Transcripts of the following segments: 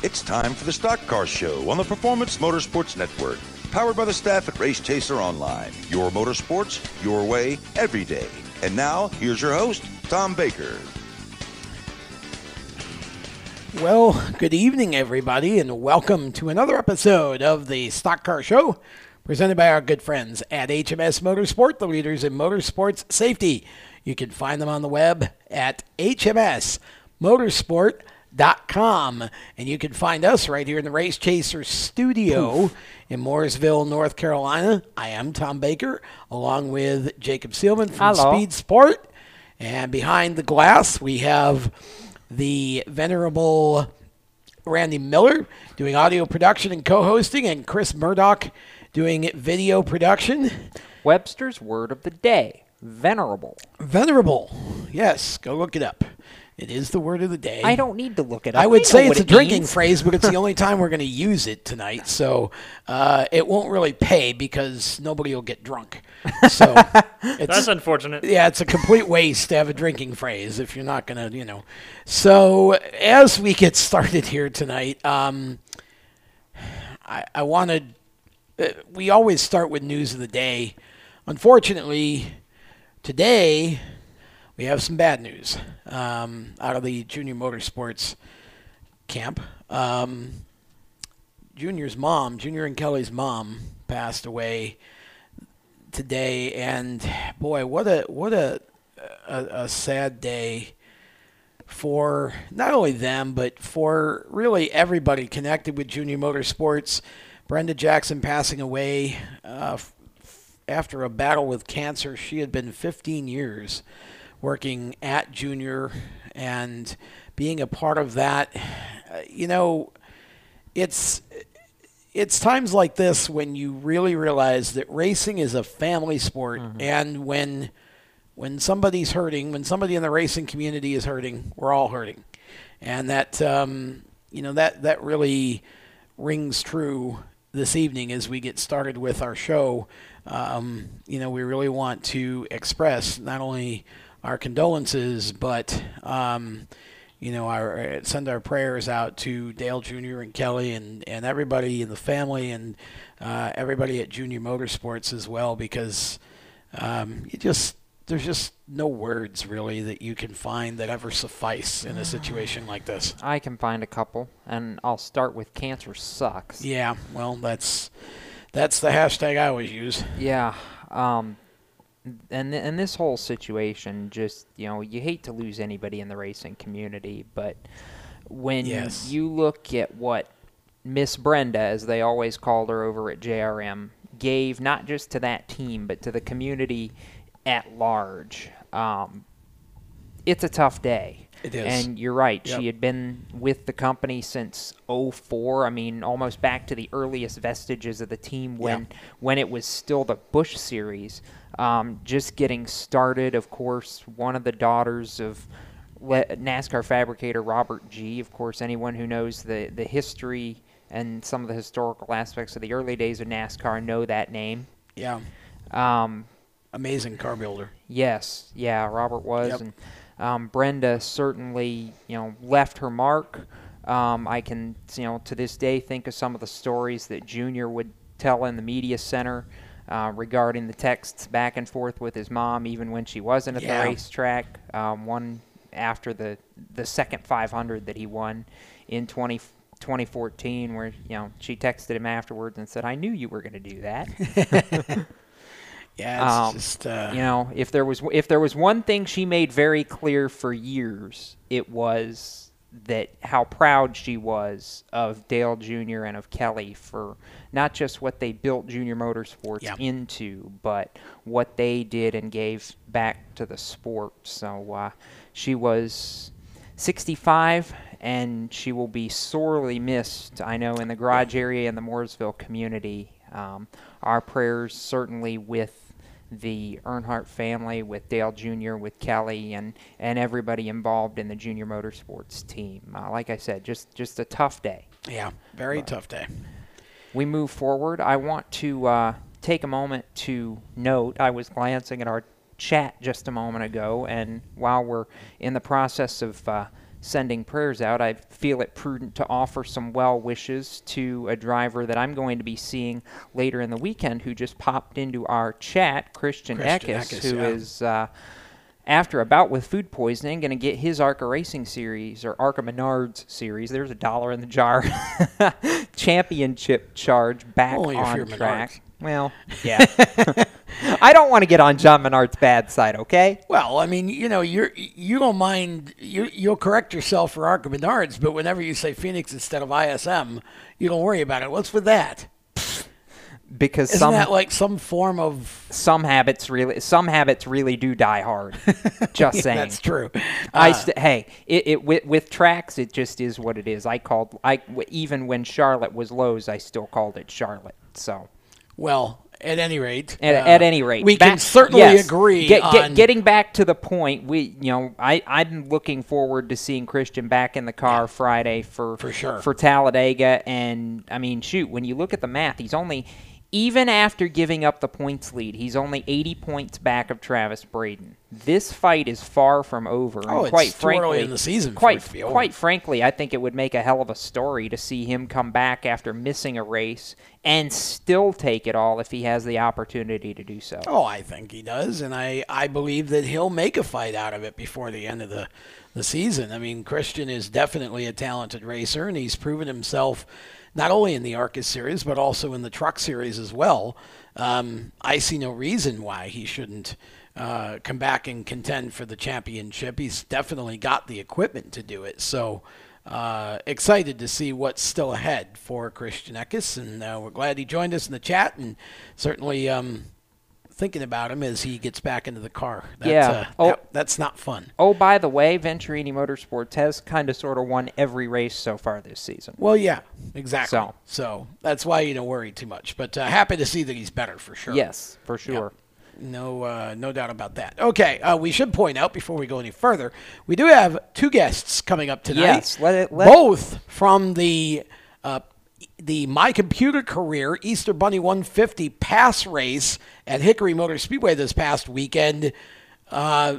It's time for the Stock Car Show on the Performance Motorsports Network. Powered by the staff at Race Chaser Online. Your motorsports, your way, every day. And now, here's your host, Tom Baker. Well, good evening, everybody, and welcome to another episode of the Stock Car Show, presented by our good friends at HMS Motorsport, the leaders in motorsports safety. You can find them on the web at hmsmotorsport.com, and you can find us right here in the Race Chaser studio in Mooresville, North Carolina. I am Tom Baker, along with Jacob Seelman from Hello. Speed Sport, and behind the glass we have the venerable Randy Miller doing audio production and co-hosting, and Chris Murdoch doing video production. Webster's word of the day venerable. Venerable, yes, go look it up. It is the word of the day. I don't need to look it up. I would know say it's a it drinking means. phrase, but it's the only time we're going to use it tonight. So uh, it won't really pay because nobody will get drunk. So it's, That's unfortunate. yeah, it's a complete waste to have a drinking phrase if you're not going to, you know. So as we get started here tonight, um, I, I wanted. Uh, we always start with news of the day. Unfortunately, today we have some bad news um, out of the junior motorsports camp. Um, Junior's mom, Junior and Kelly's mom, passed away today, and boy, what a what a a, a sad day for not only them but for really everybody connected with Junior Motorsports. Brenda Jackson passing away uh, f- after a battle with cancer. She had been 15 years working at Junior and being a part of that. You know, it's it's times like this when you really realize that racing is a family sport and when when somebody's hurting when somebody in the racing community is hurting we're all hurting and that um, you know that that really rings true this evening as we get started with our show um, you know we really want to express not only our condolences but um, you know, our send our prayers out to Dale Jr. and Kelly and, and everybody in the family and uh, everybody at Junior Motorsports as well because um, you just there's just no words really that you can find that ever suffice in a situation like this. I can find a couple, and I'll start with cancer sucks. Yeah, well, that's that's the hashtag I always use. Yeah. Um, and th- and this whole situation, just you know, you hate to lose anybody in the racing community, but when Yes. you look at what Miss Brenda, as they always called her over at JRM, gave not just to that team but to the community at large, um, it's a tough day. It is. And you're right. Yep. She had been with the company since 04. I mean, almost back to the earliest vestiges of the team when when it was still the Busch series. Um, just getting started. Of course, one of the daughters of NASCAR fabricator Robert Gee Of course, anyone who knows the the history and some of the historical aspects of the early days of NASCAR know that name. Yeah, Um, amazing car builder. Yes, yeah, Robert was, Yep. and um, Brenda certainly, you know, left her mark. Um, I can, you know, to this day think of some of the stories that Junior would tell in the media center uh, regarding the texts back and forth with his mom, even when she wasn't at Yeah. the racetrack. Um, one after the the second 500 that he won in 20, 2014, where you know she texted him afterwards and said, "I knew you were going to do that." Yeah, it's Um, just uh, you know, if there was if there was one thing she made very clear for years, it was that how proud she was of Dale Jr. and of Kelly for not just what they built Junior Motorsports Yeah. into, but what they did and gave back to the sport. So uh, she was 65, and she will be sorely missed. I know in the garage area and the Mooresville community. Um, our prayers certainly with the Earnhardt family, with Dale Jr., with Kelly, and, and everybody involved in the junior motorsports team. Uh, like I said, just just a tough day. yeah, very tough day. We move forward. I want to uh, take a moment to note. I was glancing at our chat just a moment ago, and while we're in the process of uh, sending prayers out, I feel it prudent to offer some well wishes to a driver that I'm going to be seeing later in the weekend who just popped into our chat, Christian, Christian Eckes, Eckes, who yeah. is, uh, after a bout with food poisoning, going to get his ARCA Racing Series or ARCA Menards Series. There's a dollar in the jar. championship charge back Only on track. Menards. Well, yeah. I don't want to get on John Menard's bad side, okay? Well, I mean, you know, you're you don't mind you you'll correct yourself for Arca Menards, but whenever you say Phoenix instead of ISM, you don't worry about it. What's with that? Because Isn't some that like some form of? some habits really some habits really do die hard. Just Yeah, saying. that's true. I Uh, st- hey, it, it with, with tracks, it just is what it is. I called I even when Charlotte was Lowe's, I still called it Charlotte. So well, at any rate, at, uh, at any rate, we back- can certainly yes, agree Get, get- on. getting back to the point, we you know I I'm looking forward to seeing Christian back in the car Friday for For sure. for Talladega, and I mean shoot, when you look at the math, he's only even after giving up the points lead, he's only 80 points back of Travis Braden. This fight is far from over. and Oh, it's quite too frankly, early in the season for Quite, it to be quite frankly, I think it would make a hell of a story to see him come back after missing a race and still take it all if he has the opportunity to do so. Oh, I think he does, and I, I believe that he'll make a fight out of it before the end of the, the season. I mean, Christian is definitely a talented racer, and he's proven himself not only in the Arcus series but also in the Truck series as well. Um, I see no reason why he shouldn't uh, come back and contend for the championship. He's definitely got the equipment to do it. So. Uh, excited to see what's still ahead for Christian Eckes, and uh, we're glad he joined us in the chat, and certainly um, thinking about him as he gets back into the car. That's, Yeah. uh, Oh. that- that's not fun. Oh, by the way, Venturini Motorsports has kind of sort of won every race so far this season. Well, yeah, exactly. So. So, that's why you don't worry too much. But uh, happy to see that he's better for sure. Yes, for sure. No, uh, no doubt about that. Okay, uh, we should point out before we go any further, we do have two guests coming up tonight. Yes, let it- let- both from the uh, the My Computer Career Easter Bunny 150 pass race at Hickory Motor Speedway this past weekend. Uh,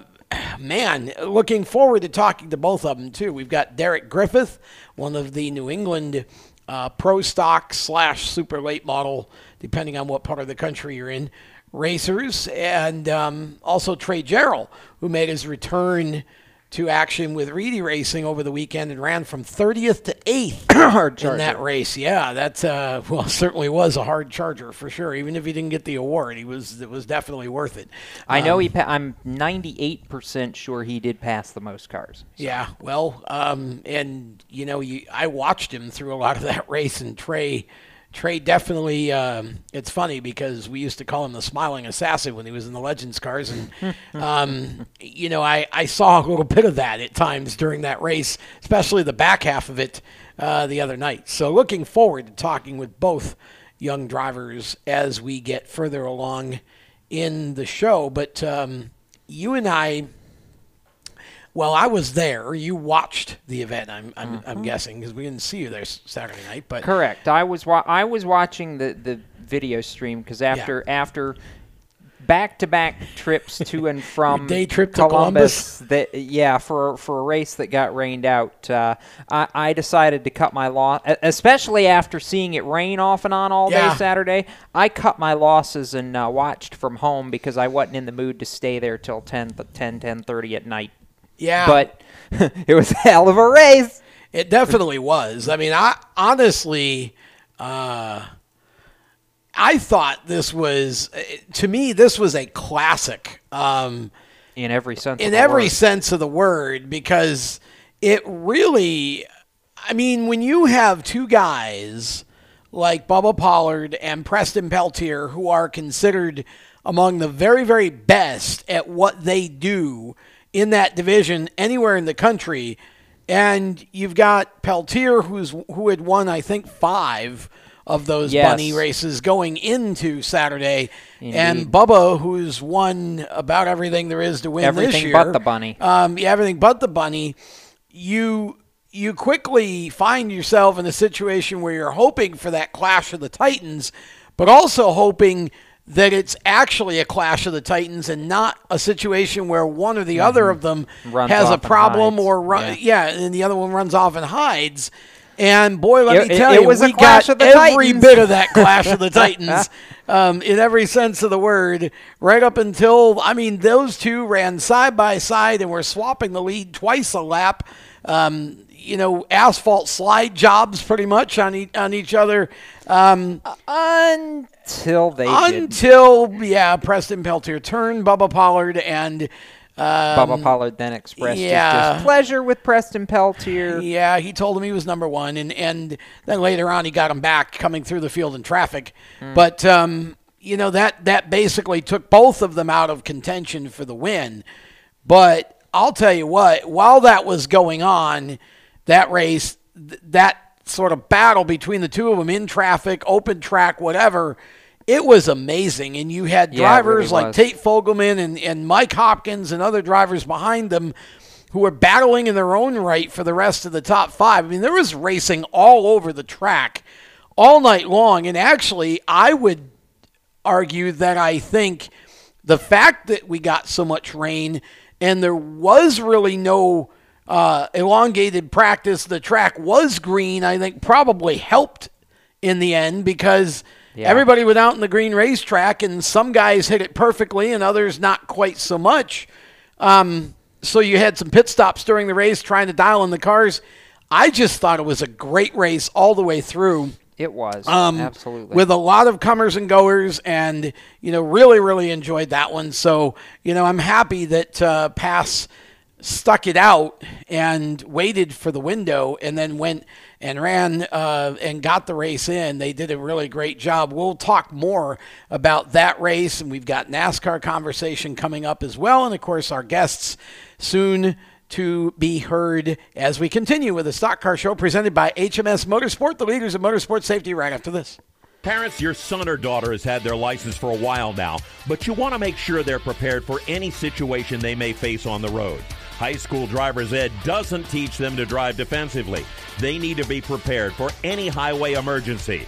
man, looking forward to talking to both of them too. We've got Derek Griffith, one of the New England uh, Pro Stock slash Super Late Model, depending on what part of the country you're in, racers, and um, also Trey Jarrell, who made his return to action with Reedy Racing over the weekend and ran from 30th to 8th Hard in that race. Yeah, that uh, well certainly was a hard charger for sure. Even if he didn't get the award, he was it was definitely worth it. I know Um, he. Pa- I'm 98% sure he did pass the most cars. Yeah, well, um, and you know, you, I watched him through a lot of that race, and Trey, Trey definitely. Um, it's funny because we used to call him the smiling assassin when he was in the Legends cars, and um, you know, I, I saw a little bit of that at times during that race, especially the back half of it uh, the other night. So, looking forward to talking with both young drivers as we get further along in the show. But um, you and I. Well, I was there. You watched the event. I'm I'm, Mm-hmm. I'm guessing because we didn't see you there Saturday night. But Correct. I was wa- I was watching the, the video stream because after after back to back trips to and from day trip to Columbus, that yeah for for a race that got rained out, uh, I, I decided to cut my loss, especially after seeing it rain off and on all Yeah. day Saturday. I cut my losses and uh, watched from home because I wasn't in the mood to stay there till 10 10 10:30 at night. Yeah, But it was a hell of a race. It definitely was. I mean, I honestly, uh, I thought this was, to me, this was a classic um, In every sense. in of the every word. sense of the word because it really, I mean, when you have two guys like Bubba Pollard and Preston Peltier who are considered among the very, very best at what they do in that division anywhere in the country. And you've got Peltier, who's who had won, I think, five of those Yes. bunny races going into Saturday, and Bubba, who's won about everything there is to win this Everything year, but the bunny. Um, yeah, everything but the bunny. You you quickly find yourself in a situation where you're hoping for that clash of the titans, but also hoping that it's actually a clash of the titans and not a situation where one or the other of them Runs has a problem or run, Yeah. yeah. and the other one runs off and hides. And boy, let It- me it- tell it you, was a we clash got of the every Titans. bit of that clash of the Titans um, in every sense of the word, right up until I mean, those two ran side by side and were swapping the lead twice a lap. Um, you know, asphalt slide jobs pretty much on e- on each other. Um, Until they until yeah, Preston Peltier turned Bubba Pollard and um, Bubba Pollard then expressed yeah. his displeasure with Preston Peltier. Yeah, he told him he was number one, and and then later on he got him back coming through the field in traffic. But um, you know that that basically took both of them out of contention for the win. But I'll tell you what, while that was going on, that race, th- that sort of battle between the two of them in traffic, open track, whatever. It was amazing, and you had Yeah, really drivers like. Tate Fogleman and, and Mike Hopkins and other drivers behind them who were battling in their own right for the rest of the top five. I mean, there was racing all over the track all night long. And actually, I would argue that I think the fact that we got so much rain and there was really no uh, elongated practice, the track was green, I think probably helped in the end because Yeah. everybody went out in the green racetrack and some guys hit it perfectly and others not quite so much. Um, so you had some pit stops during the race trying to dial in the cars. I just thought it was a great race all the way through. It was Um, absolutely With a lot of comers and goers, and you know, really, really enjoyed that one. So, you know, I'm happy that uh, Pass stuck it out and waited for the window, and then went and ran uh, and got the race in. They did a really great job. We'll talk more about that race, and we've got NASCAR conversation coming up as well, and of course, our guests soon to be heard as we continue with the Stock Car Show presented by HMS Motorsport, the leaders of motorsport safety, right after this. Parents, your son or daughter has had their license for a while now, but you want to make sure they're prepared for any situation they may face on the road. High school driver's ed doesn't teach them to drive defensively. They need to be prepared for any highway emergency.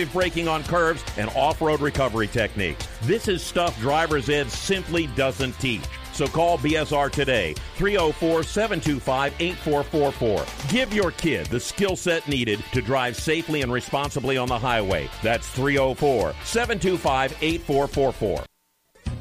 braking on curves, and off-road recovery techniques. This is stuff driver's ed simply doesn't teach. So call BSR today, 304 725 8444. Give your kid the skill set needed to drive safely and responsibly on the highway. That's 304 725 8444.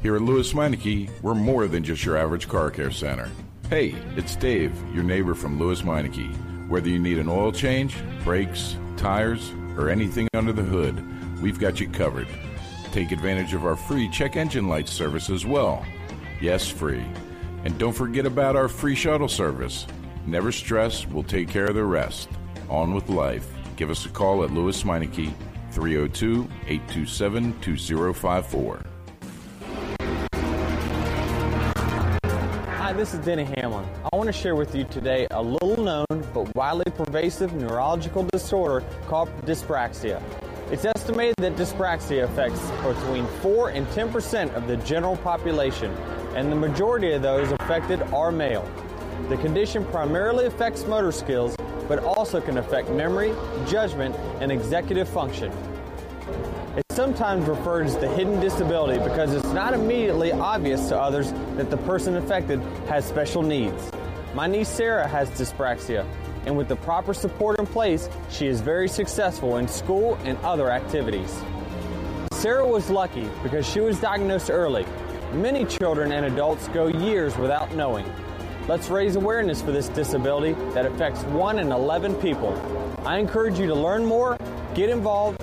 Here at Lewis Meineke, we're more than just your average car care center. Hey, it's Dave, your neighbor from Lewis Meineke. Whether you need an oil change, brakes, tires, or anything under the hood, we've got you covered. Take advantage of our free check engine light service as well. Yes, free. And don't forget about our free shuttle service. Never stress, we'll take care of the rest. On with life. Give us a call at Lewis Meineke, 302 827 2054. This is Denny Hamlin. I want to share with you today a little known but widely pervasive neurological disorder called dyspraxia. It's estimated that dyspraxia affects between 4 and 10% of the general population, and the majority of those affected are male. The condition primarily affects motor skills, but also can affect memory, judgment, and executive function. It's sometimes referred as the hidden disability because it's not immediately obvious to others that the person affected has special needs. My niece Sarah has dyspraxia, and with the proper support in place, she is very successful in school and other activities. Sarah was lucky because she was diagnosed early. Many children and adults go years without knowing. Let's raise awareness for this disability that affects 1 in 11 people. I encourage you to learn more, get involved,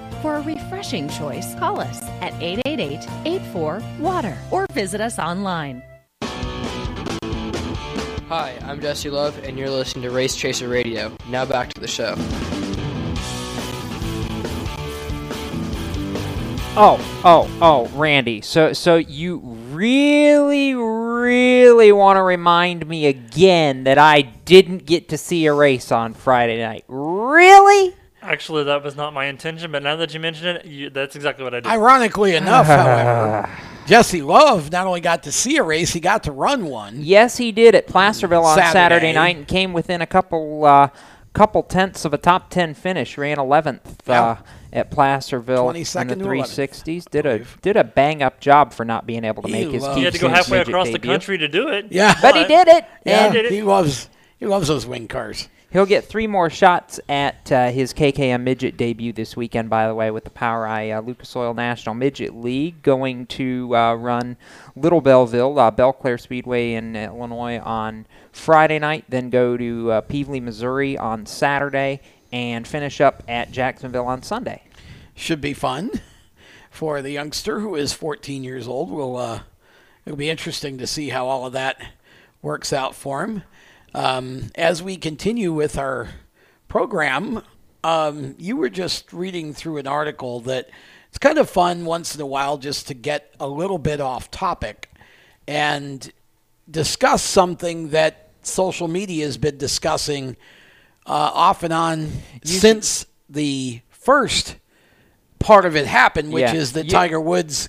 For a refreshing choice, call us at 888 84 Water or visit us online. Hi, I'm Jesse Love, and you're listening to Race Chaser Radio. Now back to the show. Oh, oh, oh, Randy. So, so you really, really want to remind me again that I didn't get to see a race on Friday night? Really? Actually, that was not my intention, but now that you mention it, you, that's exactly what I did. Ironically enough, however, Jesse Love not only got to see a race, he got to run one. Yes, he did at Placerville on Saturday, Saturday. night and came within a couple, uh, couple tenths of a top ten finish. Ran 11th uh, at Placerville in the to 11th, 360s. Did a did a bang up job for not being able to He make his. loves- he had to go halfway Midget across the country to do it. Yeah. but he did it. Yeah, And did it. he loves he loves those wing cars. He'll get three more shots at uh, his KKM Midget debut this weekend, by the way, with the POWRi uh, Lucas Oil National Midget League going to uh, run Little Belleville, uh, Belle-Clair Speedway in Illinois on Friday night, then go to uh, Pevely, Missouri on Saturday, and finish up at Jacksonville on Sunday. Should be fun for the youngster who is 14 years old. Will uh, it'll be interesting to see how all of that works out for him. Um, as we continue with our program, um, you were just reading through an article that it's kind of fun once in a while just to get a little bit off topic and discuss something that social media has been discussing uh, off and on since the first part of it happened, which Yeah. is that You- Tiger Woods.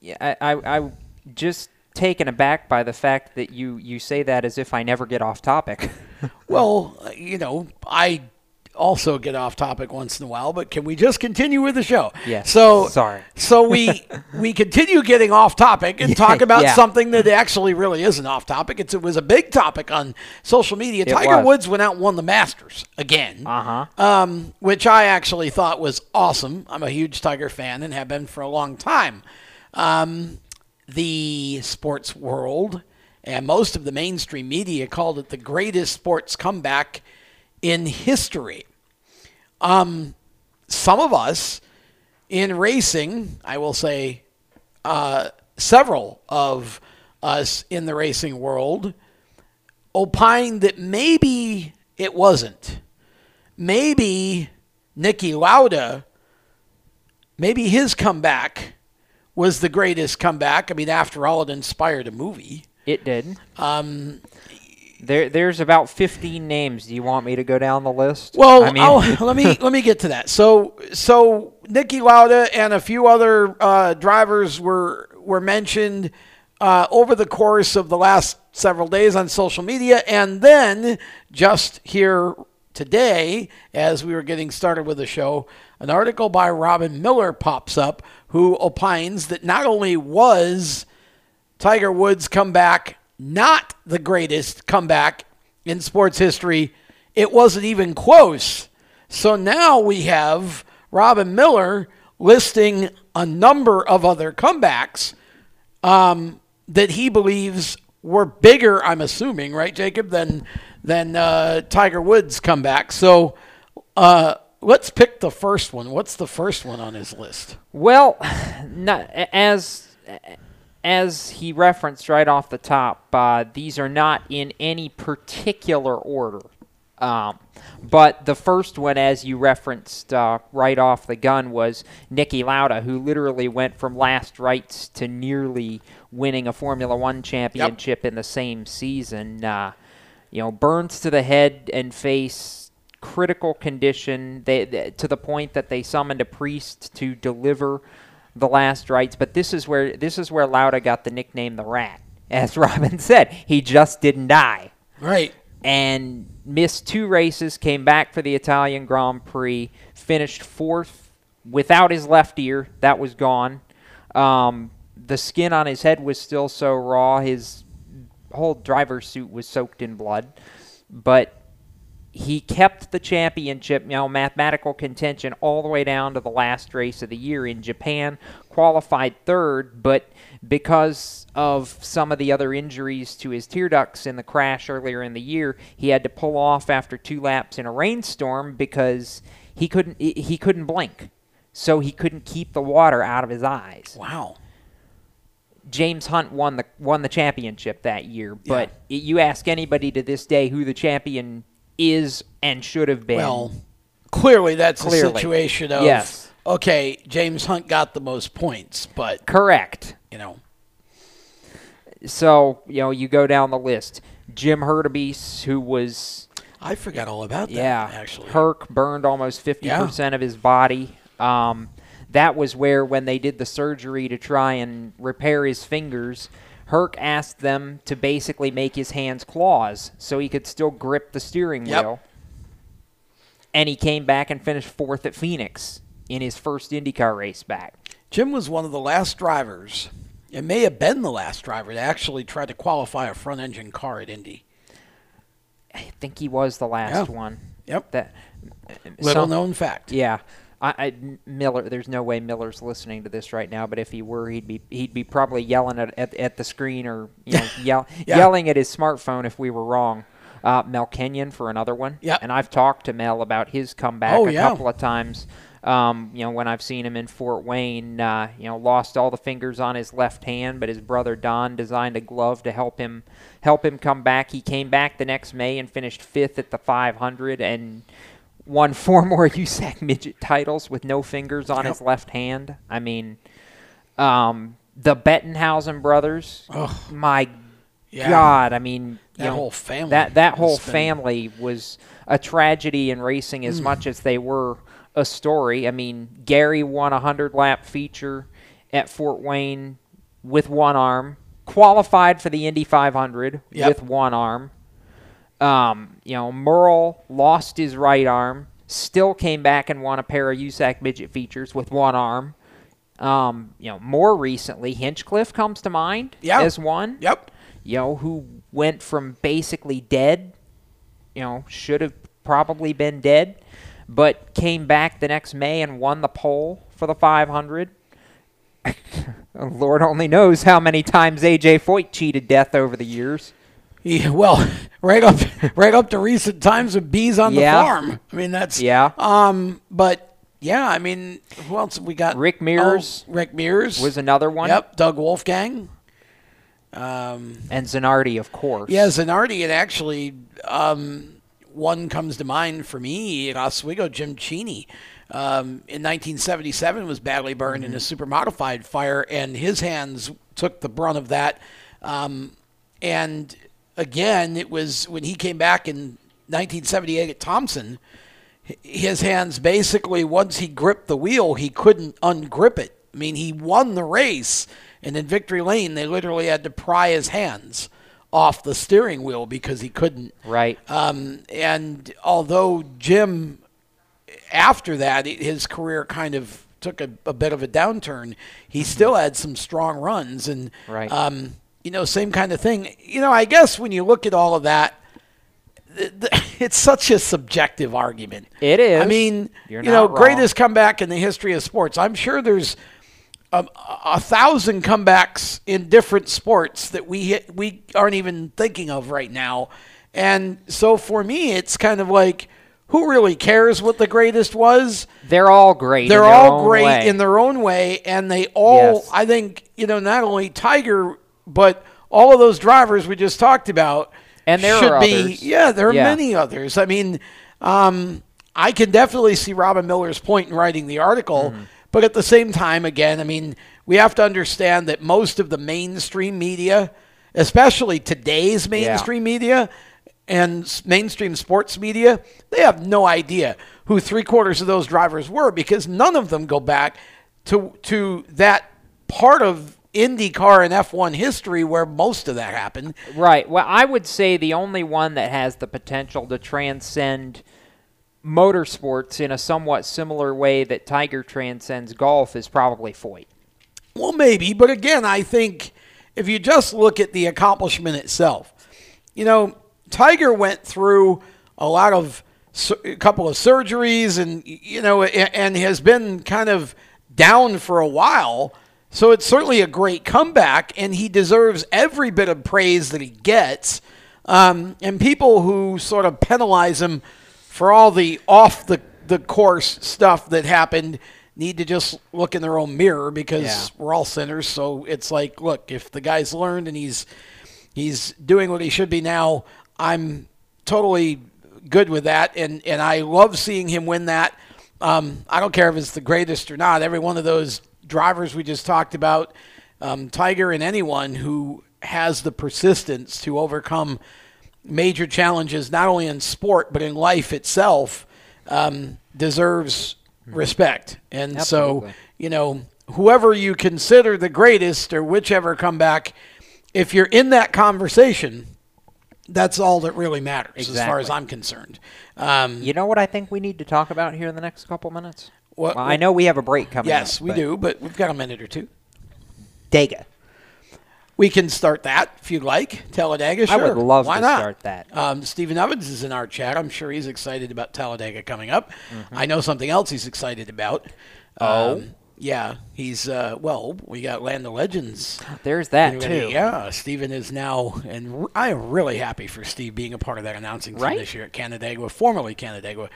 Yeah, I, I, I just taken aback by the fact that you, you say that as if I never get off topic. Well, you know, I also get off topic once in a while, but can we just continue with the show? Yes. So Sorry. So we we continue getting off topic and talk about Yeah. something that actually really isn't off topic. It's, it was a big topic on social media. It Tiger was. Woods went out and won the Masters again. Uh huh. um, which I actually thought was awesome. I'm a huge Tiger fan and have been for a long time. Um, the sports world and most of the mainstream media called it the greatest sports comeback in history. Um, some of us in racing, I will say, uh, several of us in the racing world opined that maybe it wasn't maybe Niki Lauda, maybe his comeback was the greatest comeback. I mean, after all, it inspired a movie. It did. Um, There, there's about 15 names. Do you want me to go down the list? well, I mean, let me let me get to that. So, so Niki Lauda and a few other uh, drivers were were mentioned uh, over the course of the last several days on social media, and then just here today, as we were getting started with the show, an article by Robin Miller pops up, who opines that not only was Tiger Woods' comeback not the greatest comeback in sports history. It wasn't even close. So now we have Robin Miller listing a number of other comebacks um, that he believes were bigger. I'm assuming, right, Jacob, than than uh, Tiger Woods' comeback. So uh, let's pick the first one. What's the first one on his list? well, not, as as he referenced right off the top, uh, these are not in any particular order. Um, but the first one, as you referenced uh, right off the gun, was Niki Lauda, who literally went from last rites to nearly winning a Formula One championship in the same season. Uh, you know, burns to the head and face, critical condition, they, they- to the point that they summoned a priest to deliver the last rites. But this is where this is where Lauda got the nickname the Rat. As Robin said, he just didn't die Right. and missed two races, came back for the Italian Grand Prix, finished fourth without his left ear. That was gone. Um, the skin on his head was still so raw. His whole driver's suit was soaked in blood. But he kept the championship, you know, mathematical contention all the way down to the last race of the year in Japan, qualified third, but because of some of the other injuries to his tear ducts in the crash earlier in the year, he had to pull off after two laps in a rainstorm because he couldn't he couldn't blink. So he couldn't keep the water out of his eyes. Wow. James Hunt won the won the championship that year, but it, you ask anybody to this day who the champion is and should have been. Well, clearly that's Clearly. a situation of Yes. okay, James Hunt got the most points, but correct. you know, So you know you go down the list. Jim Hurtubise, who was I forgot all about that. yeah, actually, Herc burned almost fifty percent of his body. Um, that was where when they did the surgery to try and repair his fingers. Herc asked them to basically make his hands claws so he could still grip the steering Yep. wheel. And he came back and finished fourth at Phoenix in his first IndyCar race back. Jim was one of the last drivers. It may have been the last driver to actually try to qualify a front-engine car at Indy. I think he was the last Yeah. one. Yep. That uh, Little some- known fact. Yeah. I, I Miller. There's no way Miller's listening to this right now. But if he were, he'd be he'd be probably yelling at at, at the screen or you know yell, Yeah. yelling at his smartphone if we were wrong. Uh, Mel Kenyon for another one. Yep. And I've talked to Mel about his comeback Oh, a yeah. couple of times. Um, you know, when I've seen him in Fort Wayne, uh, you know, lost all the fingers on his left hand, but his brother Don designed a glove to help him help him come back. He came back the next May and finished fifth at the 500 and won four more USAC midget titles with no fingers on his left hand. I mean, um, the Bettenhausen brothers. My Yeah. God, I mean, you That know, whole family That that whole been- family was a tragedy in racing as much as they were a story. I mean, Gary won a hundred lap feature at Fort Wayne with one arm, qualified for the Indy 500 Yep. with one arm. Um, you know, Merle lost his right arm, still came back and won a pair of USAC midget features with one arm. Um, you know, more recently, Hinchcliffe comes to mind Yeah. as one. Yep. You know, who went from basically dead, you know, should have probably been dead, but came back the next May and won the pole for the 500. Lord only knows how many times AJ Foyt cheated death over the years. Yeah, well, right up, right up to recent times with bees on Yeah. the farm. I mean, that's Yeah. Um, but yeah, I mean, who else have we got? Rick Mears Oh, Rick Mears was another one. Yep, Doug Wolfgang. Um, And Zanardi, of course. yeah, Zanardi, and actually, um, one comes to mind for me at Oswego, Jim Cheney. Um, in 1977 was badly burned in a super modified fire, and his hands took the brunt of that. Um, and again, it was when he came back in 1978 at Thompson. His hands basically, once he gripped the wheel, he couldn't ungrip it. I mean, he won the race, and in Victory Lane, they literally had to pry his hands off the steering wheel because he couldn't. Right. Um, and although Jim, after that, his career kind of took a, a bit of a downturn, he still had some strong runs. And, Right. um, you know, same kind of thing. You know, I guess when you look at all of that, th- th- it's such a subjective argument. It is. I mean, You're you know, wrong. greatest comeback in the history of sports. I'm sure there's a, a thousand comebacks in different sports that we we aren't even thinking of right now. And so for me, it's kind of like, who really cares what the greatest was? They're all great. They're all great way. in their own way, and they all, Yes. I think, you know, not only Tiger, but all of those drivers we just talked about, And there should are be. others. Yeah, there are Yeah. many others. I mean, um, I can definitely see Robin Miller's point in writing the article, Mm-hmm. but at the same time, again, I mean, we have to understand that most of the mainstream media, especially today's mainstream media and mainstream sports media, they have no idea who three quarters of those drivers were because none of them go back to to that part of IndyCar and F1 history where most of that happened. Right. Well, I would say the only one that has the potential to transcend motorsports in a somewhat similar way that Tiger transcends golf is probably Foyt. Well, maybe, but again, I think if you just look at the accomplishment itself, you know, Tiger went through a lot of a couple of surgeries, and you know, and has been kind of down for a while. So it's certainly a great comeback, and he deserves every bit of praise that he gets. Um, and people who sort of penalize him for all the off the, the course stuff that happened need to just look in their own mirror because yeah. we're all sinners. So it's like, look, if the guy's learned and he's he's doing what he should be now, I'm totally good with that, and and I love seeing him win that. Um, I don't care if it's the greatest or not. Every one of those drivers we just talked about, um, Tiger and anyone who has the persistence to overcome major challenges, not only in sport but in life itself, um, deserves mm-hmm. respect. And Absolutely. so, you know, whoever you consider the greatest or whichever comeback, if you're in that conversation, that's all that really matters exactly. as far as I'm concerned. Um, you know what I think we need to talk about here in the next couple minutes? What, well, I know we have a break coming yes, up, we but do, but we've got a minute or two. Dega. We can start that if you'd like. Talladega, sure. I would love Why to not? start that. Um, Stephen Evans is in our chat. I'm sure he's excited about Talladega coming up. Mm-hmm. I know something else he's excited about. Oh. Um, yeah, he's uh, well. We got Land of Legends. There's that too. Yeah, Stephen is now, and I am really happy for Steve being a part of that announcing team right? this year at Canandaigua, formerly Canandaigua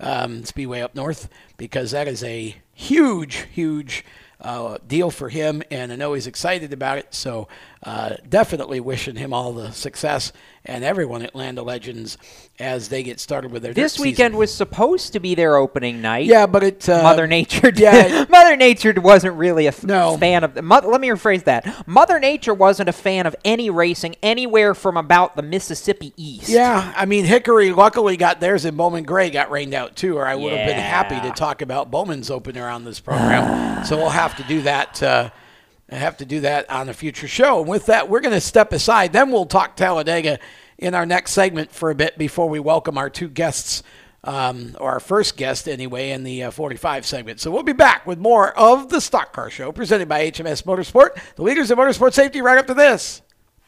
um, Speedway up north, because that is a huge, huge uh, deal for him, and I know he's excited about it. So uh, definitely wishing him all the success and everyone at Land of Legends as they get started with their. This weekend season. was supposed to be their opening night. Yeah, but it uh, Mother Nature. Yeah, Mother Nature wasn't really a f- no. fan of. Mo- let me rephrase that. Mother Nature wasn't a fan of any racing anywhere from about the Mississippi east. Yeah, I mean Hickory luckily got theirs, and Bowman Gray got rained out too, or I would yeah. have been happy to talk about Bowman's opener on this program. so we'll have to do that. Uh, I have to do that on a future show. And with that, we're going to step aside. Then we'll talk Talladega in our next segment for a bit before we welcome our two guests, um, or our first guest anyway, in the uh, 45 segment. So we'll be back with more of the Stock Car Show presented by HMS Motorsport, the leaders in motorsport safety, right up to this.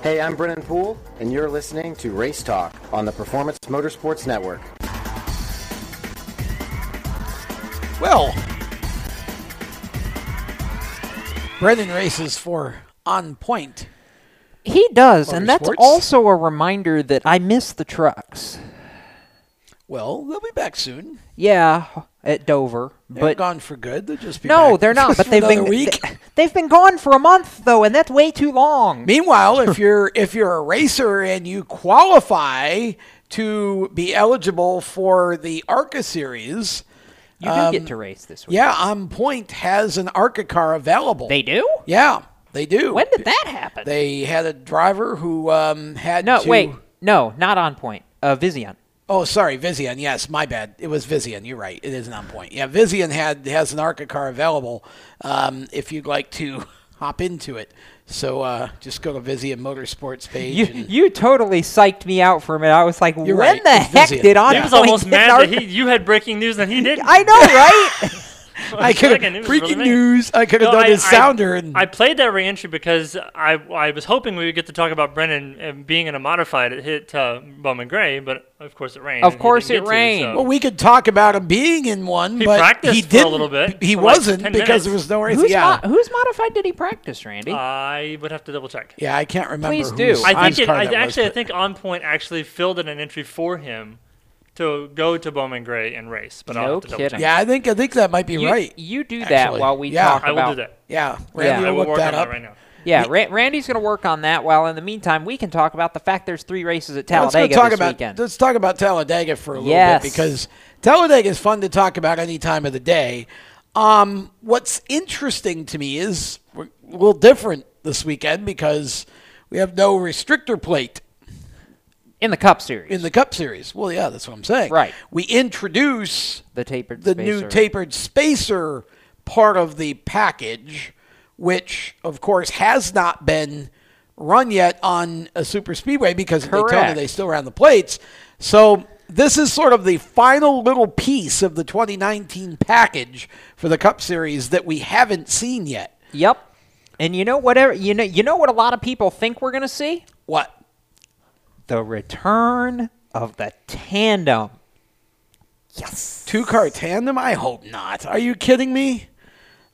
Hey, I'm Brennan Poole, and you're listening to Race Talk on the Performance Motorsports Network. Well, Brennan races for On Point. He does, and that's Motorsports. also a reminder that I miss the trucks. Well, they'll be back soon. Yeah, at Dover, They're but gone for good. They'll just be no, they're not. But they've been week. they, have been gone for a month though, and that's way too long. Meanwhile, if you're if you're a racer and you qualify to be eligible for the ARCA series, You do get to race this week. Yeah, On Point has an ARCA car available. They do? Yeah, they do. When did that happen? They had a driver who um, had No, to. wait, no, not on point. Uh, Vizion. Oh, sorry, Vizian. Yes, my bad. It was Vizian. You're right. It isn't on point. Yeah, Vizian had has an ARCA car available um, if you'd like to hop into it. So uh, just go to Vizian Motorsports page. You you totally psyched me out for a minute. I was like, You're when right, the it's heck Vizion. did on He was almost get mad an that he, you had breaking news and he didn't. I know, right? I could Second, have was really breaking mad. news. I could have No, done I- his I- sounder and I played that reentry because I I was hoping we would get to talk about Brennan and being in a modified. It hit uh, Bowman Gray, but of course it rained. Of course it get to, rained. so- Well, we could talk about him being in one, He but practiced he for a didn't. little bit, He wasn't 10 because minutes. there was no race. Who's, yeah, mo- whose modified did he practice, Randy? I would have to double check. yeah. I can't remember. Please do. I think it, I, that was, actually I think On Point actually filled in an entry for him to go to Bowman Gray and race. But I'll No have to double kidding. check. Yeah, I think I think that might be you, right. You do that actually. while we Yeah. talk I will about. do that. Yeah, Randy I will will look work that on up. that right now. Yeah, Ra- Randy's going to work on that. While in the meantime, we can talk about the fact there's three races at Let's Talladega go talk this about weekend. let's talk about Talladega for a little Yes. bit because Talladega is fun to talk about any time of the day. Um, what's interesting to me is we're a little different this weekend because we have no restrictor plate in the Cup Series. in the Cup Series. Well, yeah, that's what I'm saying. Right. We introduce the tapered the spacer. new tapered spacer part of the package, which of course has not been run yet on a super speedway because at Daytona they still ran the plates. So this is sort of the final little piece of the 2019 package for the Cup Series that we haven't seen yet. Yep. And you know whatever you know you know what a lot of people think we're going to see? What? The return of the tandem. Yes. Two car tandem? I hope not. Are you kidding me?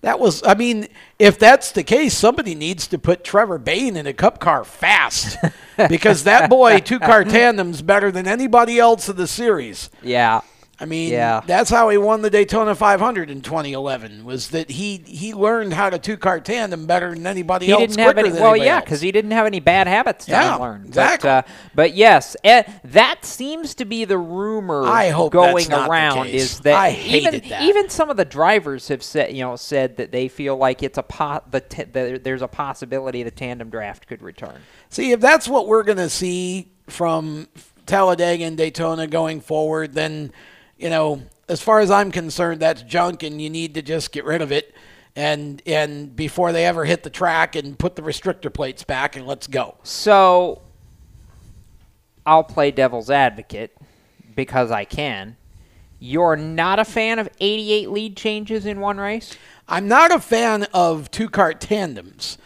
That was, I mean, if that's the case, somebody needs to put Trevor Bayne in a cup car fast because that boy, two car tandem's better than anybody else in the series. Yeah. I mean, Yeah. that's how he won the Daytona 500 in 2011. Was that he he learned how to two car tandem better than anybody He else didn't have any. Well, yeah, because he didn't have any bad habits to Yeah, unlearn. exactly. But, uh, but yes, eh, that seems to be the rumor I hope going that's not the around is that I even that. even some of the drivers have said you know said that they feel like it's a po- the, t- the there's a possibility the tandem draft could return. See, if that's what we're going to see from Talladega and Daytona going forward, then, you know, as far as I'm concerned, that's junk and you need to just get rid of it. And, and before they ever hit the track and put the restrictor plates back and let's go. So I'll play devil's advocate because I can. You're not a fan of 88 lead changes in one race? I'm not a fan of two car tandems.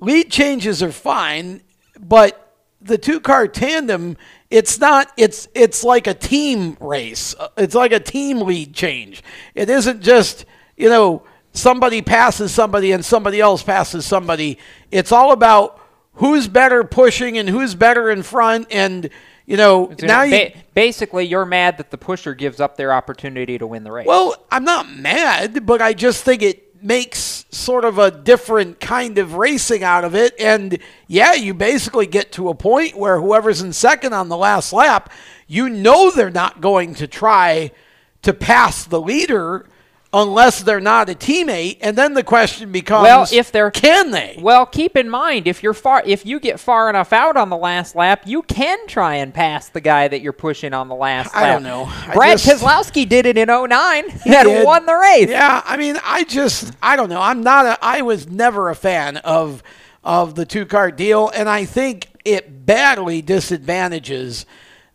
Lead changes are fine, but the two car tandem, it's not it's it's like a team race. Uh, It's like a team lead change. It isn't just, you know, somebody passes somebody and somebody else passes somebody. It's all about who's better pushing and who's better in front and you know, So now you basically you're mad that the pusher gives up their opportunity to win the race. Well, I'm not mad, but I just think it makes sort of a different kind of racing out of it. And yeah, you basically get to a point where whoever's in second on the last lap, you know they're not going to try to pass the leader unless they're not a teammate. And then the question becomes, Well, if they're can they? Well, keep in mind if you're far if you get far enough out on the last lap, you can try and pass the guy that you're pushing on the last I lap. don't know. Brad just- Keselowski did it in 09 He had did. won the race. Yeah, I mean, I just, I don't know. I'm not a, I was never a fan of of the two car deal, and I think it badly disadvantages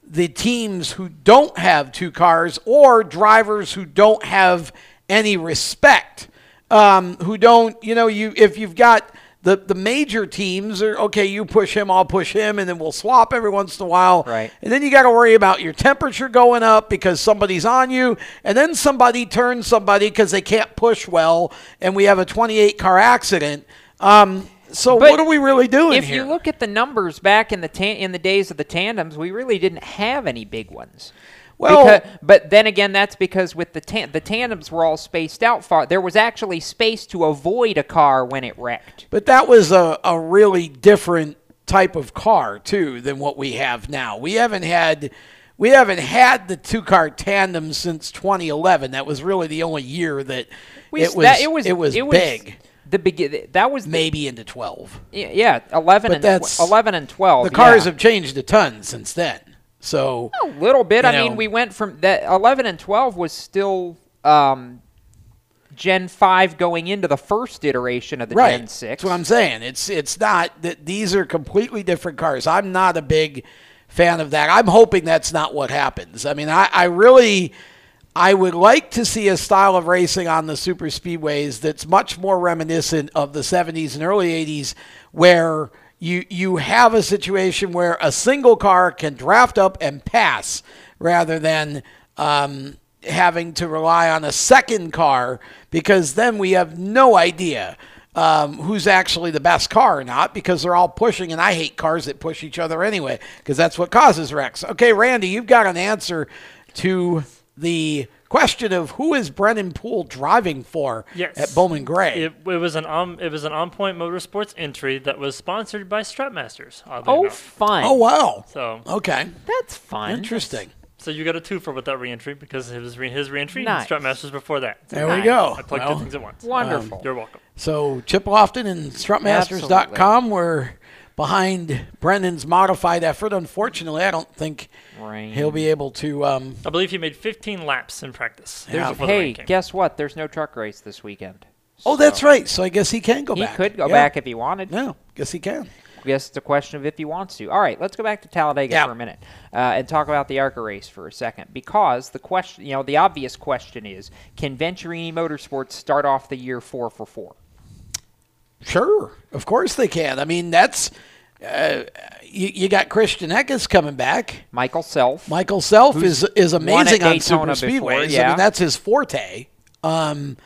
the teams who don't have two cars or drivers who don't have any respect. Um, who don't, you know, you if you've got the the major teams are okay. You push him, I'll push him, and then we'll swap every once in a while. Right. And then you got to worry about your temperature going up because somebody's on you, and then somebody turns somebody because they can't push well, and we have a 28 car accident. Um, so But what are we really doing here? If here? you look at the numbers back in the tan- in the days of the tandems, we really didn't have any big ones. Well- Becau- but then again, that's because with the tan- the tandems were all spaced out far. There was actually space to avoid a car when it wrecked. But that was a, a really different type of car too than what we have now. We haven't had we haven't had the two car tandem since 2011. That was really the only year that We it was that- it was it was it was big. The begin that was the- maybe into 12. yeah, eleven But and that's eleven and twelve. The cars yeah. have changed a ton since then. So a little bit. I mean, we went from that eleven and twelve was still um, Gen five going into the first iteration of the right. Gen six. That's what I'm saying. It's it's not that these are completely different cars. I'm not a big fan of that. I'm hoping that's not what happens. I mean, I, I really I would like to see a style of racing on the super speedways that's much more reminiscent of the 70s and early 80s where you you have a situation where a single car can draft up and pass rather than um, having to rely on a second car because then we have no idea um, who's actually the best car or not because they're all pushing, and I hate cars that push each other anyway because that's what causes wrecks. Okay, Randy, you've got an answer to the question of who is Brennan Poole driving for Yes. at Bowman Gray. It, it was an on it was an on point motorsports entry that was sponsored by Strutmasters. oddly Oh, enough. fun. Oh wow! So Okay, That's fun. interesting. so you got a two for with that reentry because it was re- his reentry Nice. and Strutmasters before that. So There we go. I plugged Well, two things at once. Wonderful. You're welcome. So Chip Lofton and StrutMasters.com were behind Brennan's modified effort. Unfortunately, I don't think Rain. he'll be able to. Um, I believe he made 15 laps in practice. Yeah. before the Hey, rain guess what? There's no truck race this weekend. oh, that's right. So I guess he can go He back. He could go Yeah. back if he wanted. Yeah, guess he can. I Guess it's a question of if he wants to. All right, let's go back to Talladega Yeah. for a minute uh, and talk about the ARCA race for a second. Because the question, you know, the obvious question is, can Venturini Motorsports start off the year four for four? Sure, of course they can. I mean, that's uh, you, you got Christian Eckes coming back. Michael Self. Michael Self is is amazing on super speedways. I mean, that's his forte. Um,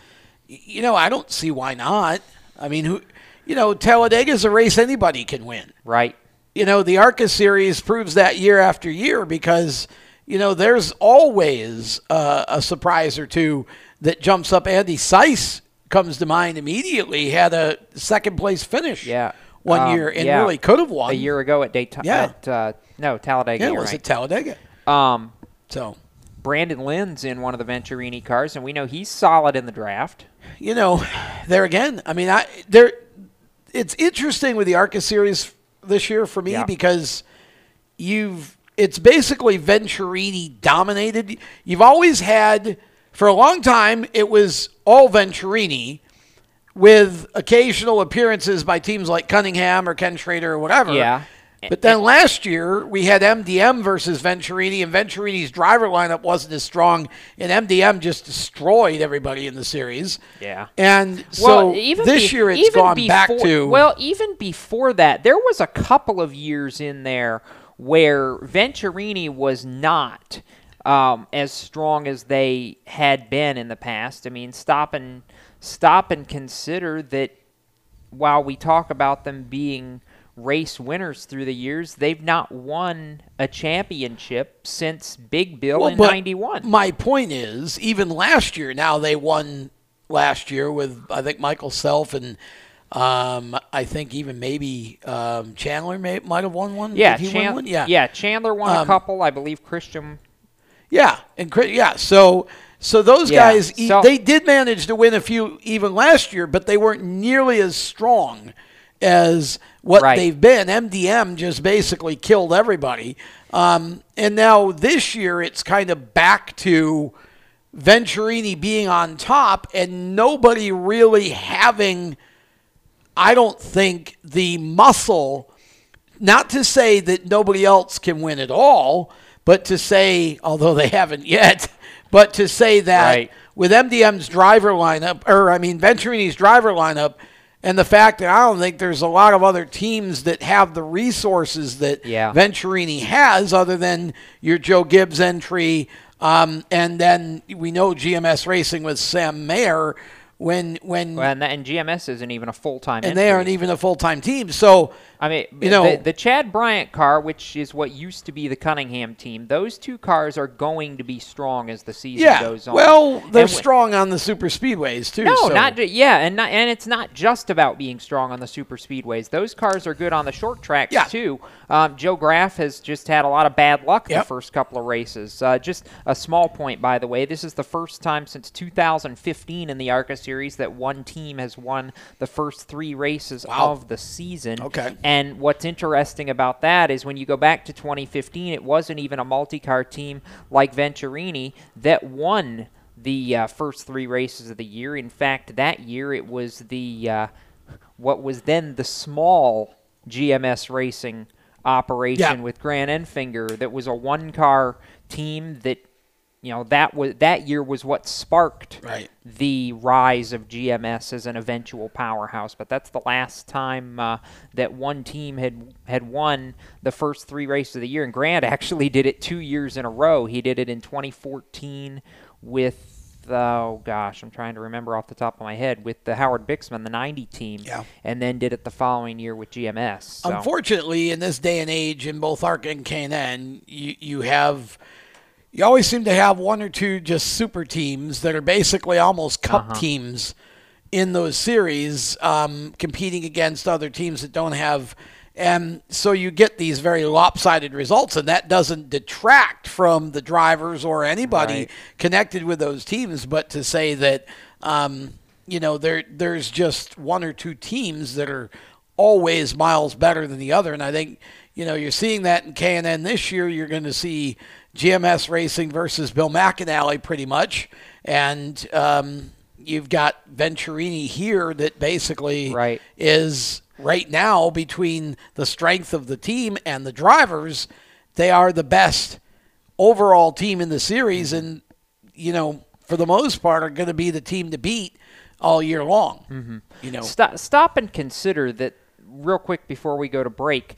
you know, I don't see why not. I mean, who, you know, Talladega is a race anybody can win. Right. You know, the ARCA series proves that year after year because you know there's always uh, a surprise or two that jumps up. Andy Seiss comes to mind immediately. Had a second place finish. Yeah. One Um, year and yeah. really could have won A year ago at Daytona. Yeah. At, uh, no, Talladega. Yeah, it was right. at Talladega. Um, so Brandon Lynn's in one of the Venturini cars, and we know he's solid in the draft. you know, there again. I mean, I there. It's interesting with the ARCA series this year for me Yeah. because you've it's basically Venturini dominated. You've always had for a long time it was all Venturini with occasional appearances by teams like Cunningham or Ken Schrader or whatever. Yeah. But then last year we had MDM versus Venturini, and Venturini's driver lineup wasn't as strong, and MDM just destroyed everybody in the series. Yeah. And so well, even this be- year it's gone before, back to well, even before that, there was a couple of years in there where Venturini was not um, as strong as they had been in the past. I mean, stop and stop and consider that while we talk about them being race winners through the years, they've not won a championship since Big Bill Well, in '91. My point is, even last year, now they won last year with I think Michael Self and um, I think even maybe um, Chandler may, might have won one. Yeah, Did Chan- one? Yeah, yeah. Chandler won a Um, couple, I believe. Christian Yeah, and yeah. So So those Yeah, guys, so- they did manage to win a few even last year, but they weren't nearly as strong as what Right. they've been. MDM just basically killed everybody. Um, and now this year, it's kind of back to Venturini being on top and nobody really having, I don't think, the muscle. Not to say that nobody else can win at all, but to say, although they haven't yet, but to say that Right. with MDM's driver lineup, or I mean Venturini's driver lineup, and the fact that I don't think there's a lot of other teams that have the resources that Yeah. Venturini has, other than your Joe Gibbs entry, um, and then we know GMS Racing with Sam Mayer when when Well, and, and GMS isn't even a full time. and they aren't even a full time team. So I mean, you know, the, the Chad Bryant car, which is what used to be the Cunningham team, those two cars are going to be strong as the season yeah. goes on. Well, they're And strong on the super speedways too. No, so. not yeah, and not, and it's not just about being strong on the super speedways. Those cars are good on the short tracks too. Um, Joe Graf has just had a lot of bad luck the first couple of races. Uh, just a small point, by the way, this is the first time since 2015 in the ARCA series that one team has won the first three races Wow. of the season. Okay. And what's interesting about that is when you go back to 2015, it wasn't even a multi-car team like Venturini that won the uh, first three races of the year. In fact, that year it was the uh, what was then the small GMS Racing operation Yeah. with Grant Enfinger that was a one-car team that you know that was that year was what sparked Right. the rise of GMS as an eventual powerhouse. But that's the last time uh, that one team had had won the first three races of the year. And Grant actually did it two years in a row. He did it in 2014 with. Oh gosh, I'm trying to remember off the top of my head with the Howard Bixman, the 90 team, Yeah. and then did it the following year with GMS. So. Unfortunately, in this day and age, in both ARC and K&N, you, you have you always seem to have one or two just super teams that are basically almost cup Uh-huh. teams in those series, um, competing against other teams that don't have. And so you get these very lopsided results, and that doesn't detract from the drivers or anybody Right. connected with those teams. But to say that, um, you know, there there's just one or two teams that are always miles better than the other, and I think you know you're seeing that in K and N this year. You're going to see GMS Racing versus Bill McAnally pretty much, and um, you've got Venturini here that basically Right. is right now between the strength of the team and the drivers, they are the best overall team in the series, and you know for the most part are going to be the team to beat all year long. Mm-hmm. You know, Stop, stop and consider that real quick before we go to break.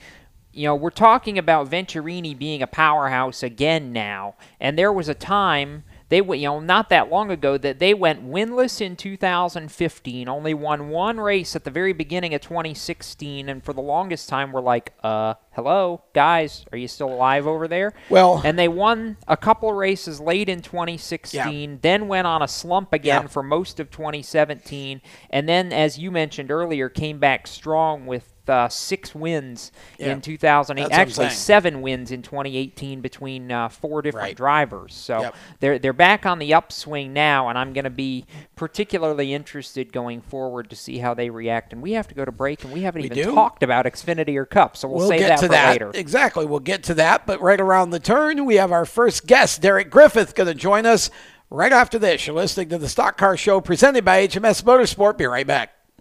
You know, we're talking about Venturini being a powerhouse again now, and there was a time they you know, not that long ago that they went winless in 2015, only won one race at the very beginning of 2016, and for the longest time we're like, uh, hello, guys, are you still alive over there? Well- and they won a couple races late in 2016, then went on a slump again Yeah. for most of 2017, and then, as you mentioned earlier, came back strong with uh, six wins Yeah. in 2008. That's Actually, seven wins in 2018 between uh, four different Right. drivers. So Yep. they're they're back on the upswing now, and I'm going to be particularly interested going forward to see how they react. And we have to go to break, and we haven't We even do? talked about Xfinity or Cup, so we'll, we'll save get that to for that later. exactly. We'll get to that, but right around the turn, we have our first guest, Derek Griffith, going to join us right after this. You're listening to the Stock Car Show presented by HMS Motorsport. Be right back.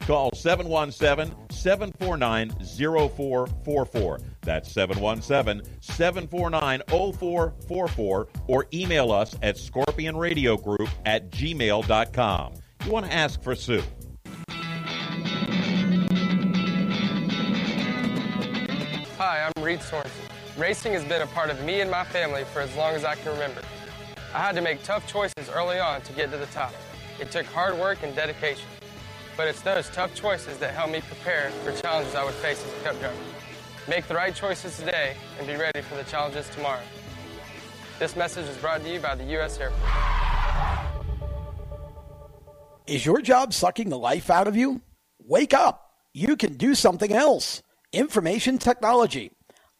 Call 717 749 0444. That's 717 749 0444 or email us at scorpionradiogroup at gmail.com. You want to ask for Sue. Hi, I'm Reed Sorenson. Racing has been a part of me and my family for as long as I can remember. I had to make tough choices early on to get to the top. It took hard work and dedication. But it's those tough choices that help me prepare for challenges I would face as a cup driver. Make the right choices today and be ready for the challenges tomorrow. This message is brought to you by the U.S. Air Force. Is your job sucking the life out of you? Wake up. You can do something else. Information technology.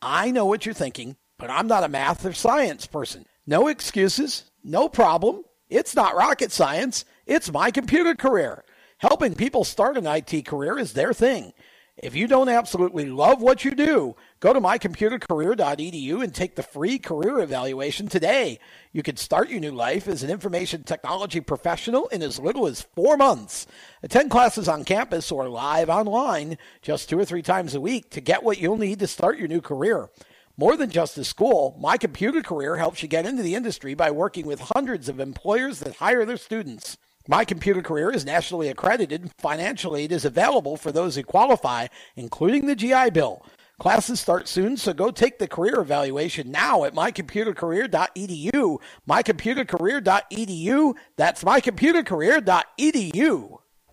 I know what you're thinking, but I'm not a math or science person. No excuses, no problem. It's not rocket science. It's my computer career. Helping people start an IT career is their thing. If you don't absolutely love what you do, go to mycomputercareer.edu and take the free career evaluation today. You can start your new life as an information technology professional in as little as four months. Attend classes on campus or live online just two or three times a week to get what you'll need to start your new career. More than just a school, My Computer Career helps you get into the industry by working with hundreds of employers that hire their students. My Computer Career is nationally accredited. Financial aid is available for those who qualify, including the GI Bill. Classes start soon, so go take the career evaluation now at mycomputercareer.edu. Mycomputercareer.edu. That's mycomputercareer.edu.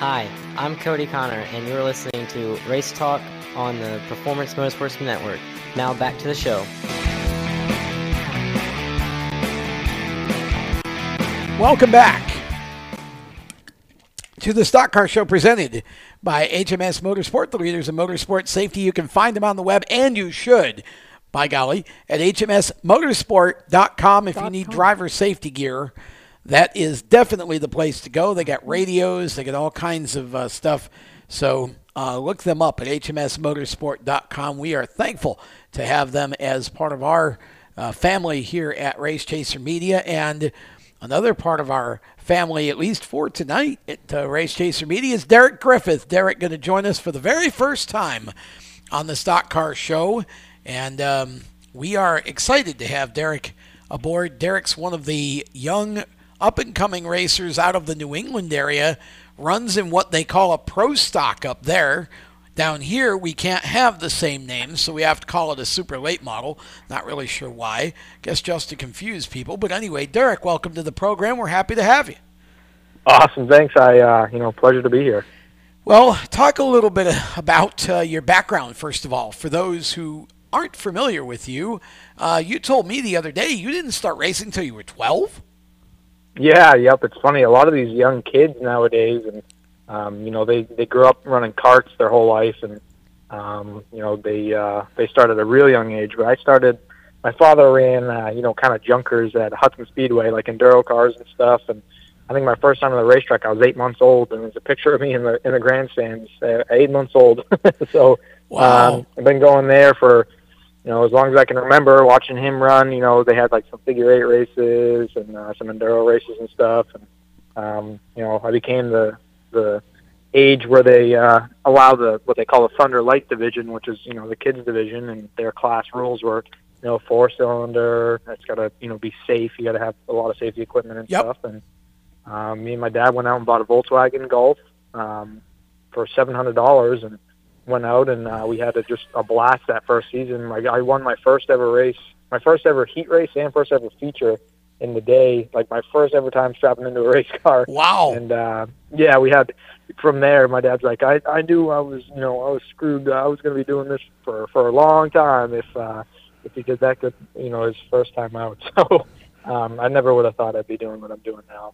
Hi, I'm Cody Connor, and you're listening to Race Talk on the Performance Motorsports Network. Now back to the show. Welcome back to the Stock Car Show presented by HMS Motorsport, the leaders in motorsport safety. You can find them on the web, and you should, by golly, at hmsmotorsport.com if you need driver safety gear that is definitely the place to go. They got radios, they got all kinds of uh, stuff. So uh, look them up at hmsmotorsport.com. We are thankful to have them as part of our uh, family here at Race Chaser Media. And another part of our family, at least for tonight at uh, Race Chaser Media, is Derek Griffith. Derek going to join us for the very first time on the Stock Car Show. And um, we are excited to have Derek aboard. Derek's one of the young up and coming racers out of the New England area, runs in what they call a pro stock up there. Down here, we can't have the same name, so we have to call it a super late model. Not really sure why. Guess just to confuse people. But anyway, Derek, welcome to the program. We're happy to have you. Awesome. Thanks. I, uh, you know, pleasure to be here. Well, talk a little bit about uh, your background, first of all, for those who aren't familiar with you. Uh, you told me the other day you didn't start racing until you were 12? Yeah, yep. It's funny. A lot of these young kids nowadays, and um, you know, they they grew up running carts their whole life, and um, you know, they uh, they started at a real young age. But I started. My father ran, uh, you know, kind of junkers at Hudson Speedway, like enduro cars and stuff. And I think my first time on the racetrack, I was eight months old, and there's a picture of me in the in the grandstands, uh, eight months old. so wow. um, I've been going there for you know, as long as I can remember watching him run, you know, they had like some figure eight races and uh, some enduro races and stuff. And, um, you know, I became the, the age where they, uh, allow the, what they call the Thunder Light division, which is, you know, the kids division and their class rules were, you know, four cylinder. It's got to, you know, be safe. You got to have a lot of safety equipment and yep. stuff. And, um, me and my dad went out and bought a Volkswagen Golf, um, for $700 and, went out and uh, we had a, just a blast that first season. Like I won my first ever race, my first ever heat race and first ever feature in the day. Like my first ever time strapping into a race car. Wow! And uh, yeah, we had from there. My dad's like, I I knew I was you know I was screwed. I was going to be doing this for for a long time if uh, if he did that good. You know, his first time out. So um, I never would have thought I'd be doing what I'm doing now.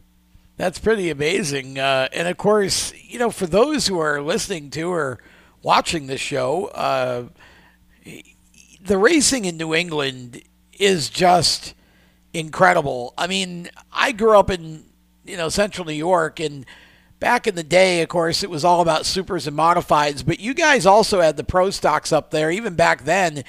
That's pretty amazing. Uh, and of course, you know, for those who are listening to or watching this show, uh, the racing in New England is just incredible. I mean, I grew up in you know central New York, and back in the day, of course, it was all about supers and modifieds. But you guys also had the pro stocks up there, even back then.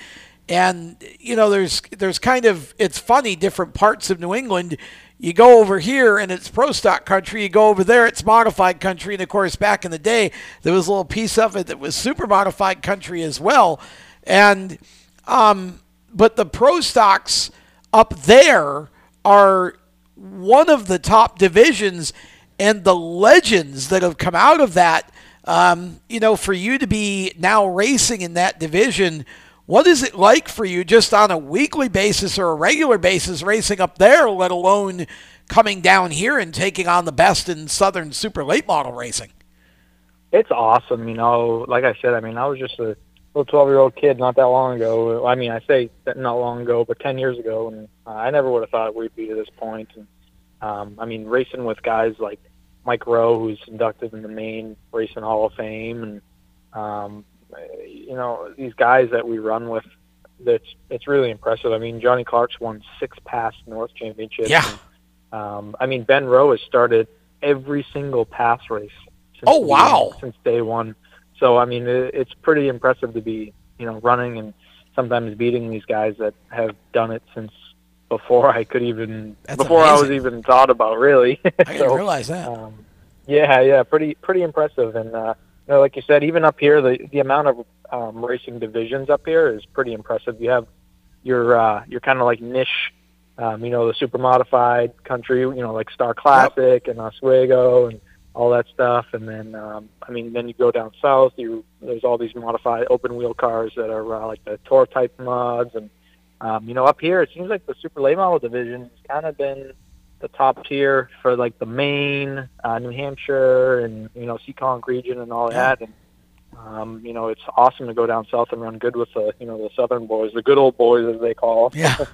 And you know, there's there's kind of it's funny different parts of New England. You go over here and it's pro stock country. You go over there, it's modified country. And of course, back in the day, there was a little piece of it that was super modified country as well. And, um, but the pro stocks up there are one of the top divisions and the legends that have come out of that. Um, you know, for you to be now racing in that division, what is it like for you just on a weekly basis or a regular basis racing up there, let alone coming down here and taking on the best in Southern Super Late Model racing? It's awesome, you know. Like I said, I mean, I was just a little 12 year old kid not that long ago. I mean, I say not long ago, but 10 years ago, and uh, I never would have thought we'd be to this point. And um, I mean, racing with guys like Mike Rowe, who's inducted in the Maine Racing Hall of Fame, and um, you know these guys that we run with. That's it's really impressive. I mean, Johnny Clark's won six PASS North championships. Yeah. And, um, I mean, Ben Rowe has started every single PASS race. Since Oh, wow. Since day one. So I mean, it, it's pretty impressive to be you know running and sometimes beating these guys that have done it since before I could even That's before I was even thought about really. I didn't realize that. Um, yeah, yeah, pretty pretty impressive. And uh, you know, like you said, even up here, the the amount of um, racing divisions up here is pretty impressive. You have your uh, your kind of like niche, um, you know, the super modified country, you know, like Star Classic and Oswego and all that stuff. And then, um, I mean, then you go down south. You there's all these modified open wheel cars that are uh, like the tour type mods and um, you know, up here, it seems like the super late model division has kind of been the top tier for like the Maine, uh, New Hampshire, and you know, Seekonk region and all that. And um, you know, it's awesome to go down south and run good with the you know the southern boys, the good old boys as they call. Yeah.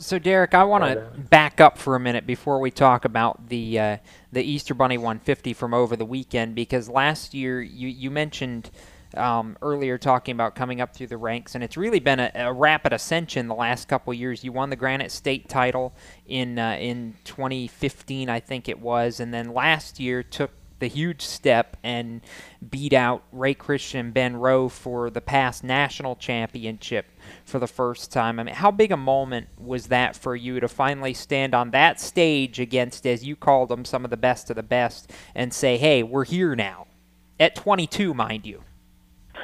So Derek, I want to back up for a minute before we talk about the uh, the Easter Bunny 150 from over the weekend because last year you you mentioned um, earlier talking about coming up through the ranks, and it's really been a, a rapid ascension the last couple years. You won the Granite State title in uh, in 2015, I think it was, and then last year took the huge step and beat out Ray Christian and Ben Rowe for the PASS national championship for the first time. I mean, how big a moment was that for you to finally stand on that stage against, as you called them, some of the best of the best, and say, "Hey, we're here now." At 22, mind you.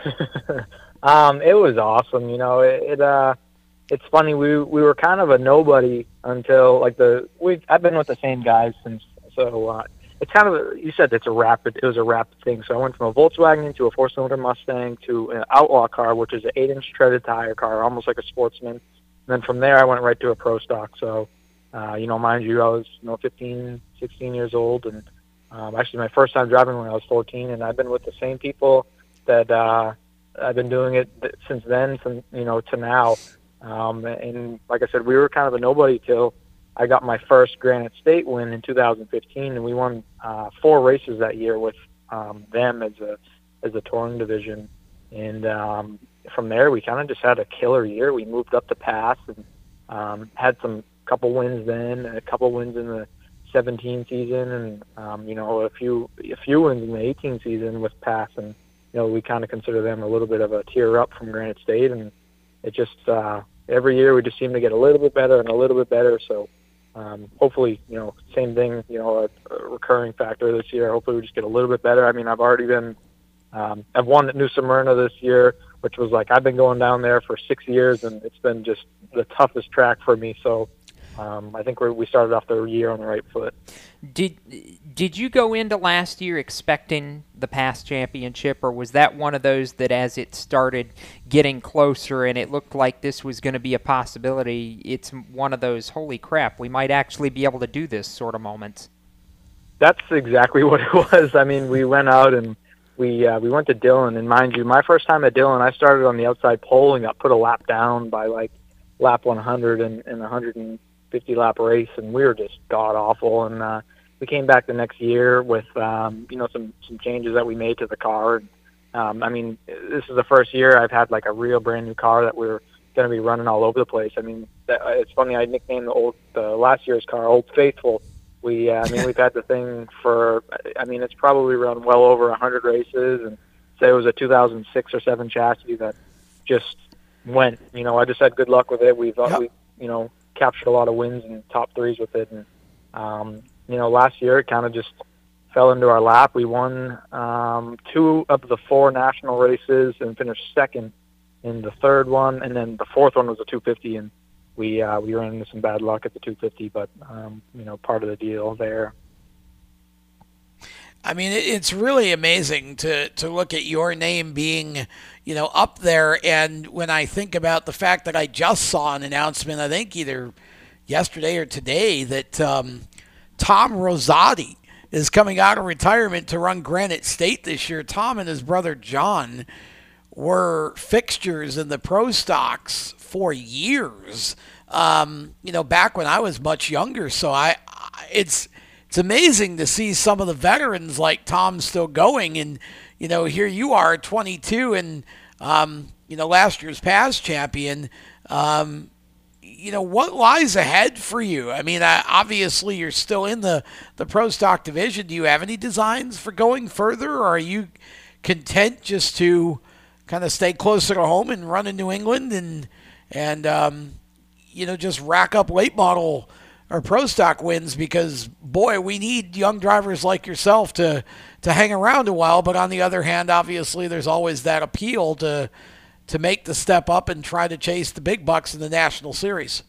um, it was awesome. You know, it, it uh, it's funny. We we were kind of a nobody until like the we. I've been with the same guys since. So uh, it's kind of you said it's a rapid. It was a rapid thing. So I went from a Volkswagen to a four-cylinder Mustang to an Outlaw car, which is an eight-inch treaded tire car, almost like a sportsman. And then from there, I went right to a pro stock. So, uh, you know, mind you, I was you know 15, 16 years old, and um, actually my first time driving when I was 14, and I've been with the same people that uh, I've been doing it since then, from you know to now. Um, and like I said, we were kind of a nobody till I got my first Granite State win in 2015, and we won uh, four races that year with um, them as a as a touring division. And um, from there, we kind of just had a killer year. We moved up to PASS and um, had some couple wins then, a couple wins in the 17 season, and um, you know a few a few wins in the 18 season with PASS. And you know we kind of consider them a little bit of a tier up from Granite State, and it just uh, every year we just seem to get a little bit better and a little bit better. So um, hopefully, you know, same thing, you know, a, a recurring factor this year. Hopefully, we just get a little bit better. I mean, I've already been, um, I've won at New Smyrna this year, which was like I've been going down there for six years, and it's been just the toughest track for me. So um, I think we're, we started off the year on the right foot. Did did you go into last year expecting the PASS championship, or was that one of those that as it started getting closer and it looked like this was going to be a possibility, it's one of those holy crap, we might actually be able to do this sort of moments? That's exactly what it was. I mean, we went out and we uh, we went to Dillon, and mind you, my first time at Dillon, I started on the outside pole and got put a lap down by like lap 100 and, and 150 lap race, and we were just god awful. And uh, we came back the next year with um, you know some some changes that we made to the car. And, um, I mean, this is the first year I've had like a real brand new car that we're going to be running all over the place. I mean, that, it's funny. I nicknamed the old the last year's car Old Faithful. We, uh, I mean, we've had the thing for. I mean, it's probably run well over hundred races, and say it was a 2006 or seven chassis that just went. You know, I just had good luck with it. We've, uh, we, you know, captured a lot of wins and top threes with it. And um, you know, last year it kind of just fell into our lap. We won um, two of the four national races and finished second in the third one, and then the fourth one was a 250, and we uh, we ran into some bad luck at the 250, but um, you know, part of the deal there. I mean, it's really amazing to, to look at your name being, you know, up there. And when I think about the fact that I just saw an announcement, I think either yesterday or today, that um, Tom Rosati is coming out of retirement to run Granite State this year. Tom and his brother John were fixtures in the pro stocks for years. Um, you know, back when I was much younger. So I, it's it's amazing to see some of the veterans like Tom still going, and you know, here you are, 22, and um, you know, last year's PASS champion. Um, you know what lies ahead for you? I mean, uh, obviously you're still in the the pro stock division. Do you have any designs for going further, or are you content just to kind of stay closer to home and run in New England and and um, you know just rack up late model or pro stock wins because boy, we need young drivers like yourself to to hang around a while. But on the other hand, obviously, there's always that appeal to to make the step up and try to chase the big bucks in the national series.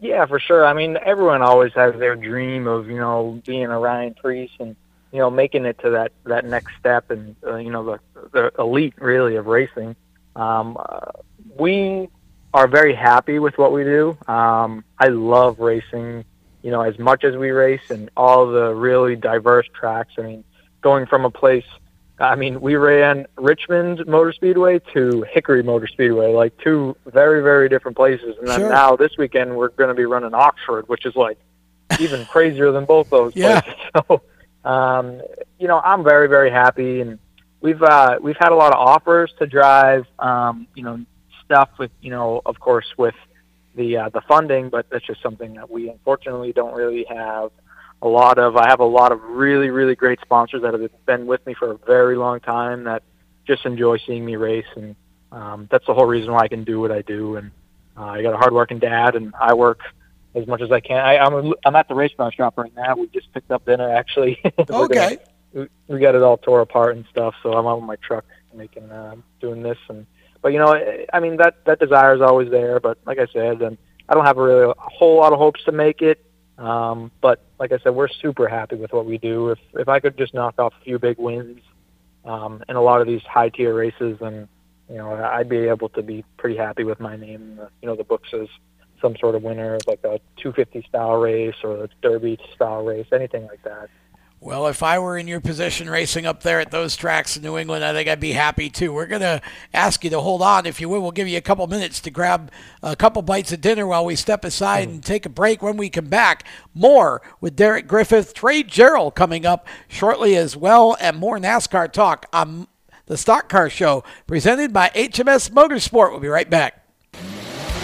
Yeah, for sure. I mean, everyone always has their dream of you know being a Ryan Preece and you know making it to that that next step and uh, you know the the elite really of racing. Um, uh, we are very happy with what we do. Um, I love racing, you know, as much as we race and all the really diverse tracks. I mean, going from a place, I mean, we ran Richmond Motor Speedway to Hickory Motor Speedway, like two very, very different places. And then Sure. now this weekend we're going to be running Oxford, which is like even crazier than both those Yeah. places. So, um, you know, I'm very, very happy, and we've uh, we've had a lot of offers to drive, um, you know, stuff with, you know, of course, with the uh, the funding, but that's just something that we unfortunately don't really have a lot of. I have a lot of really, really great sponsors that have been with me for a very long time that just enjoy seeing me race, and um, that's the whole reason why I can do what I do. And uh, I got a hardworking dad, and I work as much as I can. I, I'm I'm at the race car shop right now. We just picked up dinner actually. Gonna- Okay. we, we got it all tore apart and stuff. So I'm out with my truck making uh, doing this and but you know I- mean that that desire is always there. But like I said, and I don't have really a whole lot of hopes to make it. Um, but like I said, we're super happy with what we do. If if I could just knock off a few big wins um, in a lot of these high tier races, then you know I'd be able to be pretty happy with my name. You know the books as some sort of winner, of like a 250 style race or a Derby style race, anything like that. Well, if I were in your position racing up there at those tracks in New England, I think I'd be happy too. We're going to ask you to hold on, if you will. We'll give you a couple minutes to grab a couple bites of dinner while we step aside and take a break. When we come back, more with Derek Griffith, Trey Jarrell coming up shortly as well, and more NASCAR talk on the Stock Car Show presented by HMS Motorsport. We'll be right back.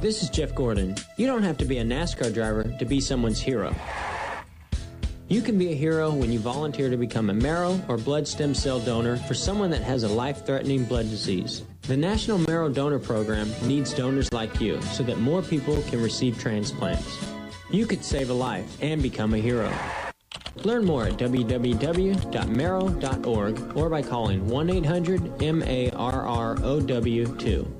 This is Jeff Gordon. You don't have to be a NASCAR driver to be someone's hero. You can be a hero when you volunteer to become a marrow or blood stem cell donor for someone that has a life threatening blood disease. The National Marrow Donor Program needs donors like you so that more people can receive transplants. You could save a life and become a hero. Learn more at www.marrow.org or by calling 1 800 M A R R O W 2.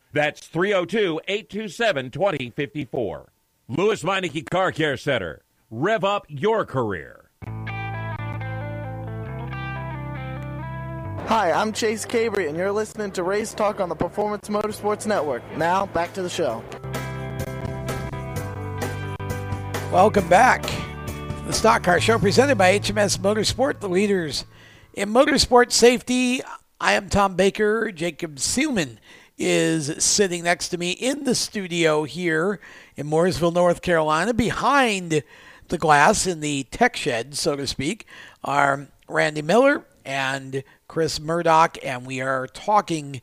That's 302 827 2054. Lewes Meineke Car Care Center. Rev up your career. Hi, I'm Chase Cabre, and you're listening to Race Talk on the Performance Motorsports Network. Now, back to the show. Welcome back. The Stock Car Show presented by HMS Motorsport, the leaders in motorsport safety. I am Tom Baker. Jacob Seelman is sitting next to me in the studio here in Mooresville, North Carolina. Behind the glass in the tech shed, so to speak, are Randy Miller and Chris Murdoch, and we are talking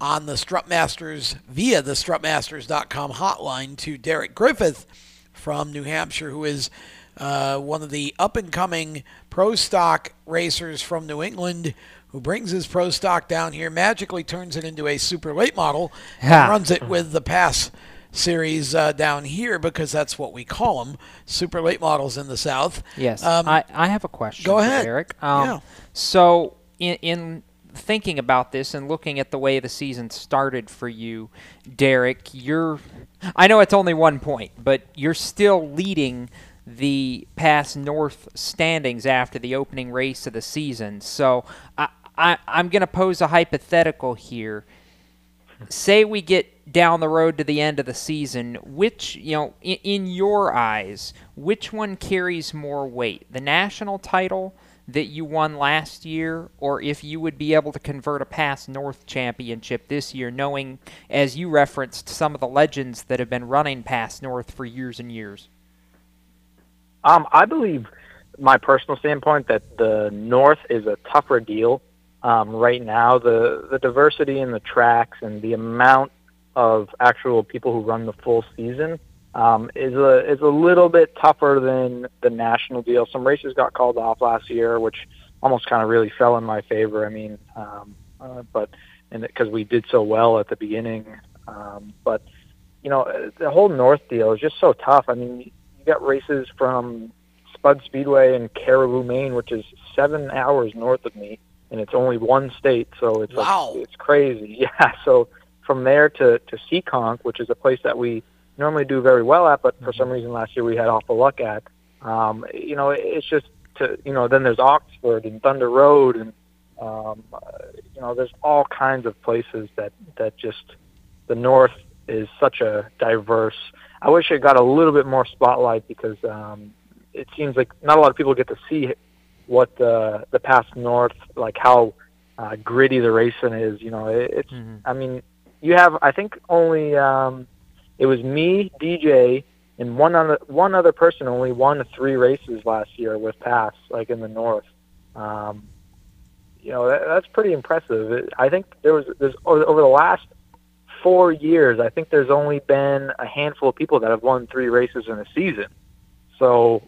on the Strutmasters via the strutmasters.com hotline to Derek Griffith from New Hampshire, who is uh, one of the up and coming pro stock racers from New England who brings his pro stock down here, magically turns it into a super late model, and runs it with the PASS series uh, down here because that's what we call them super late models in the South. Yes. Um, I, I have a question. go ahead. Eric. Um, Yeah. So, in, in thinking about this and looking at the way the season started for you, Derek, you're. I know it's only one point, but you're still leading the PASS North standings after the opening race of the season. So, I, I, I'm going to pose a hypothetical here say we get down the road to the end of the season, which, you know, in, in your eyes, which one carries more weight? The national title that you won last year, or if you would be able to convert a PASS North championship this year, knowing, as you referenced, some of the legends that have been running PASS North for years and years? Um, I believe, my personal standpoint, that the North is a tougher deal um, right now. The the diversity in the tracks and the amount of actual people who run the full season um, is a is a little bit tougher than the national deal. Some races got called off last year, which almost kind of really fell in my favor. I mean, um, uh, but and because we did so well at the beginning, um, but you know the whole North deal is just so tough. I mean, you got races from Spud Speedway in Caribou, Maine, which is seven hours north of me, and it's only one state, so it's Wow. like, it's crazy. Yeah, so from there to to Seekonk, which is a place that we normally do very well at, but for some reason last year we had awful luck at. Um, you know, it's just to you know. Then there's Oxford and Thunder Road, and um, uh, you know, there's all kinds of places that that just the North is such a diverse. I wish it got a little bit more spotlight because um, it seems like not a lot of people get to see what the the PASS North, like how uh, gritty the racing is. You know, it, it's. I mean, you have. I think only um, it was me, DJ, and one other one other person only won three races last year with PASS, like in the North. Um, you know, that, that's pretty impressive. It, I think there was there's over, over the last four years, I think there's only been a handful of people that have won three races in a season. So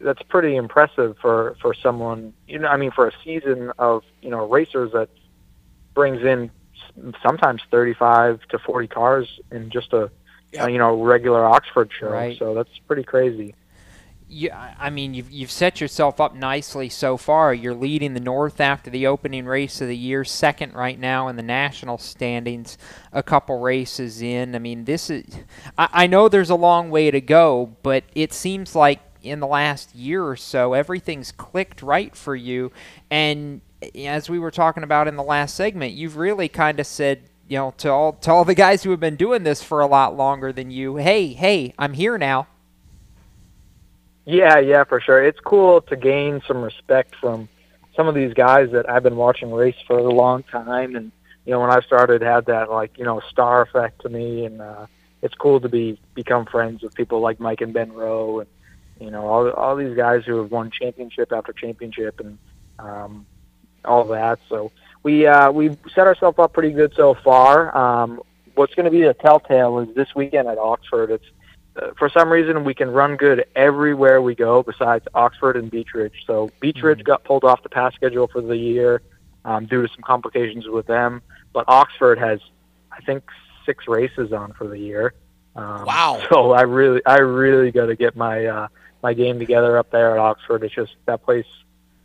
that's pretty impressive for for someone. You know, I mean, for a season of you know racers that brings in sometimes 35 to 40 cars in just a, a you know regular Oxford show. Right. So that's pretty crazy. you, I mean, you've, you've set yourself up nicely so far. You're leading the North after the opening race of the year, second right now in the national standings, a couple races in. I mean, this is, I, I know there's a long way to go, but it seems like in the last year or so, everything's clicked right for you. And as we were talking about in the last segment, you've really kind of said, you know, to all to all the guys who have been doing this for a lot longer than you, hey, hey, I'm here now. Yeah, yeah, for sure. It's cool to gain some respect from some of these guys that I've been watching race for a long time, and you know, when I started, had that like you know star effect to me, and uh, it's cool to be become friends with people like Mike and Ben Rowe, and you know, all all these guys who have won championship after championship, and um, all that. So we uh, we set ourselves up pretty good so far. Um, what's going to be the telltale is this weekend at Oxford. It's uh, for some reason we can run good everywhere we go besides Oxford and Beechridge. So Beechridge mm-hmm. got pulled off the PASS schedule for the year um, due to some complications with them, but Oxford has I think six races on for the year. Um, wow! So I really I really got to get my uh, my game together up there at Oxford. It's just that place.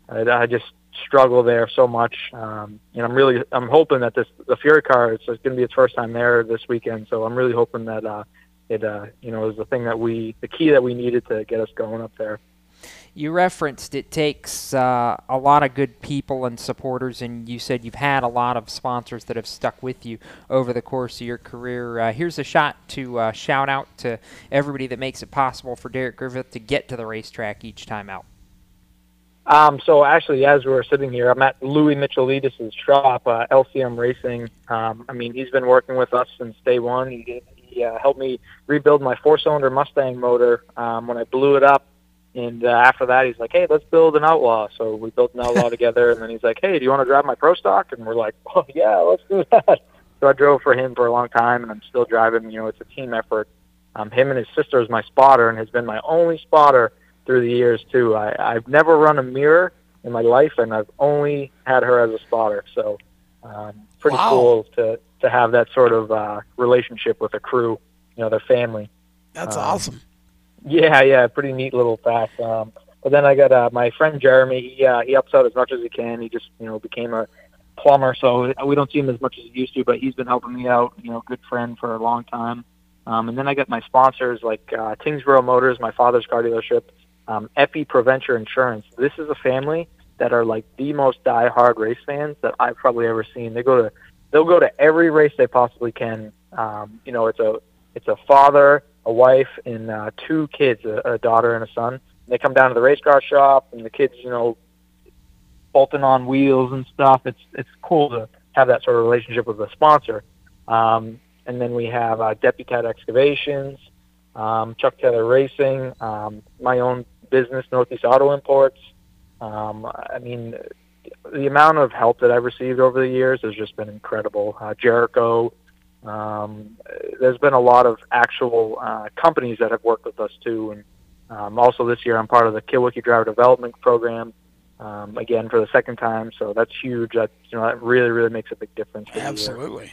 I, I just struggle there so much. Um, and I'm really I'm hoping that this the Fury car it's, it's going to be its first time there this weekend. So I'm really hoping that uh, it uh, you know is the thing that we the key that we needed to get us going up there. You referenced it takes uh, a lot of good people and supporters, and you said you've had a lot of sponsors that have stuck with you over the course of your career. Uh, here's a shot to uh, shout out to everybody that makes it possible for Derek Griffith to get to the racetrack each time out. Um, so actually, as we're sitting here, I'm at Louis Michelidis' shop, uh, LCM Racing. Um, I mean, he's been working with us since day one. He, he uh, helped me rebuild my four-cylinder Mustang motor um, when I blew it up. And uh, after that, he's like, "Hey, let's build an Outlaw." So we built an Outlaw together. And then he's like, "Hey, do you want to drive my Pro Stock?" And we're like, "Oh yeah, let's do that." So I drove for him for a long time, and I'm still driving. You know, it's a team effort. Um, him and his sister is my spotter, and has been my only spotter through the years too. I, I've never run a mirror in my life, and I've only had her as a spotter. So, um, pretty wow. cool to to have that sort of uh, relationship with a crew, you know, their family. That's um, awesome. Yeah, yeah, pretty neat little fact. Um, but then I got uh, my friend Jeremy. He uh, he helps out as much as he can. He just you know became a plumber, so we don't see him as much as he used to. But he's been helping me out. You know, good friend for a long time. Um, and then I got my sponsors like uh, Tyngsboro Motors, my father's car dealership, um, Epi Proventure Insurance. This is a family that are like the most die-hard race fans that I've probably ever seen. They go to they'll go to every race they possibly can. Um, you know, it's a it's a father, a wife, and uh, two kids, a, a daughter and a son. And they come down to the race car shop, and the kids, you know, bolting on wheels and stuff. It's it's cool to have that sort of relationship with a sponsor. Um, and then we have uh, Deputat Excavations, um, Chuck Taylor Racing, um, my own business, Northeast Auto Imports. Um, I mean, the amount of help that I've received over the years has just been incredible. Uh, Jericho. Um, there's been a lot of actual uh, companies that have worked with us too, and um, also this year I'm part of the Kulwicki Driver Development Program. Um, again for the second time, so that's huge. That you know that really really makes a big difference. Absolutely.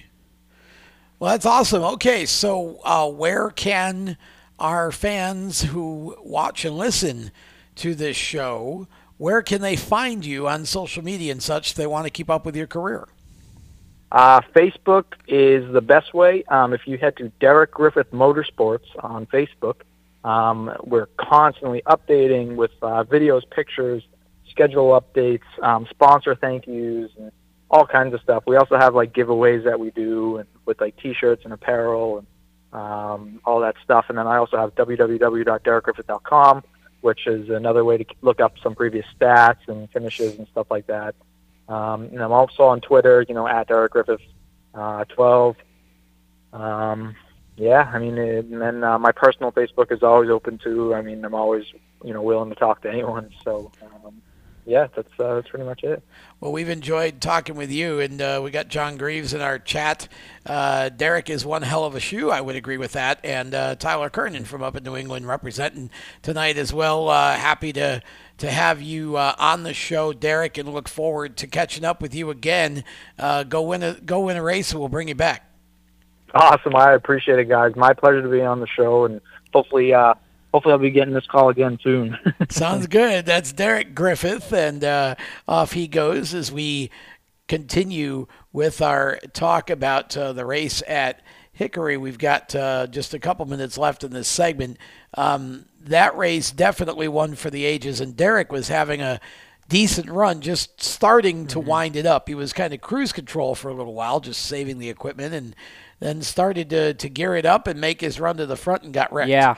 Well, that's awesome. Okay, so uh, where can our fans who watch and listen to this show, where can they find you on social media and such if they want to keep up with your career? Uh, Facebook is the best way. Um, if you head to Derek Griffith Motorsports on Facebook, um, we're constantly updating with uh, videos, pictures, schedule updates, um, sponsor thank yous, and all kinds of stuff. We also have like giveaways that we do, and with like T-shirts and apparel and um, all that stuff. And then I also have www.derekgriffith.com, which is another way to look up some previous stats and finishes and stuff like that. Um, and I'm also on Twitter, you know, at Derek Griffith uh, 12. Um, yeah, I mean, and then uh, my personal Facebook is always open too. I mean, I'm always, you know, willing to talk to anyone. So, um, yeah, that's uh, that's pretty much it. Well, we've enjoyed talking with you, and uh, we got John Greaves in our chat. Uh, Derek is one hell of a shoe. I would agree with that. And uh, Tyler Kernan from up in New England representing tonight as well. Uh, happy to to have you uh, on the show, Derek, and look forward to catching up with you again. go win a go win a race, and we'll bring you back. Awesome. I appreciate it, guys. My pleasure to be on the show, and hopefully hopefully I'll be getting this call again soon. Sounds good. That's Derek Griffith, and uh, off he goes as we continue with our talk about uh, the race at Hickory. We've got uh, just a couple minutes left in this segment. Um, that race definitely one for the ages, and Derek was having a decent run, just starting to wind it up. He was kind of cruise control for a little while, just saving the equipment, and then started to, to gear it up and make his run to the front and got wrecked. Yeah.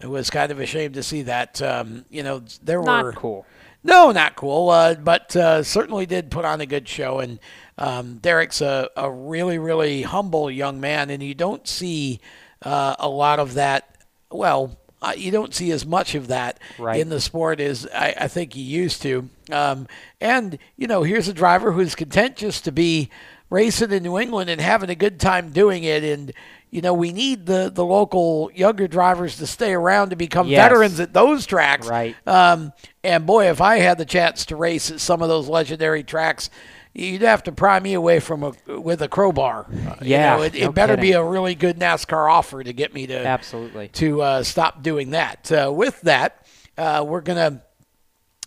It was kind of a shame to see that. Um, you know, there Not were cool. No, not cool. Uh, but uh, certainly did put on a good show. And um, Derek's a, a really, really humble young man, and you don't see uh, a lot of that. Well, uh, you don't see as much of that Right. in the sport as I, I think you used to. Um, and you know, here's a driver who's content just to be racing in New England and having a good time doing it. And you know, we need the the local younger drivers to stay around to become Yes. veterans at those tracks. Right. Um, and boy, if I had the chance to race at some of those legendary tracks, you'd have to pry me away from a with a crowbar. Uh, you Yeah, know, it, it no better be a really good NASCAR offer to get me to Absolutely. to uh, stop doing that. Uh, with that, uh, we're gonna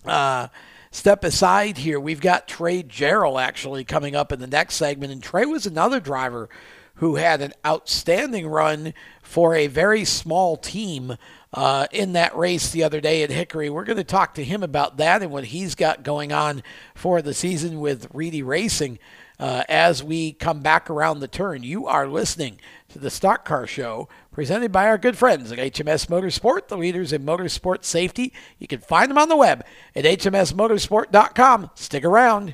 uh, step aside here. We've got Trey Jarrell actually coming up in the next segment, and Trey was another driver who had an outstanding run for a very small team uh, in that race the other day at Hickory. We're going to talk to him about that and what he's got going on for the season with Reedy Racing. Uh, as we come back around the turn, you are listening to the Stock Car Show presented by our good friends at HMS Motorsport, the leaders in motorsport safety. You can find them on the web at hmsmotorsport.com. Stick around.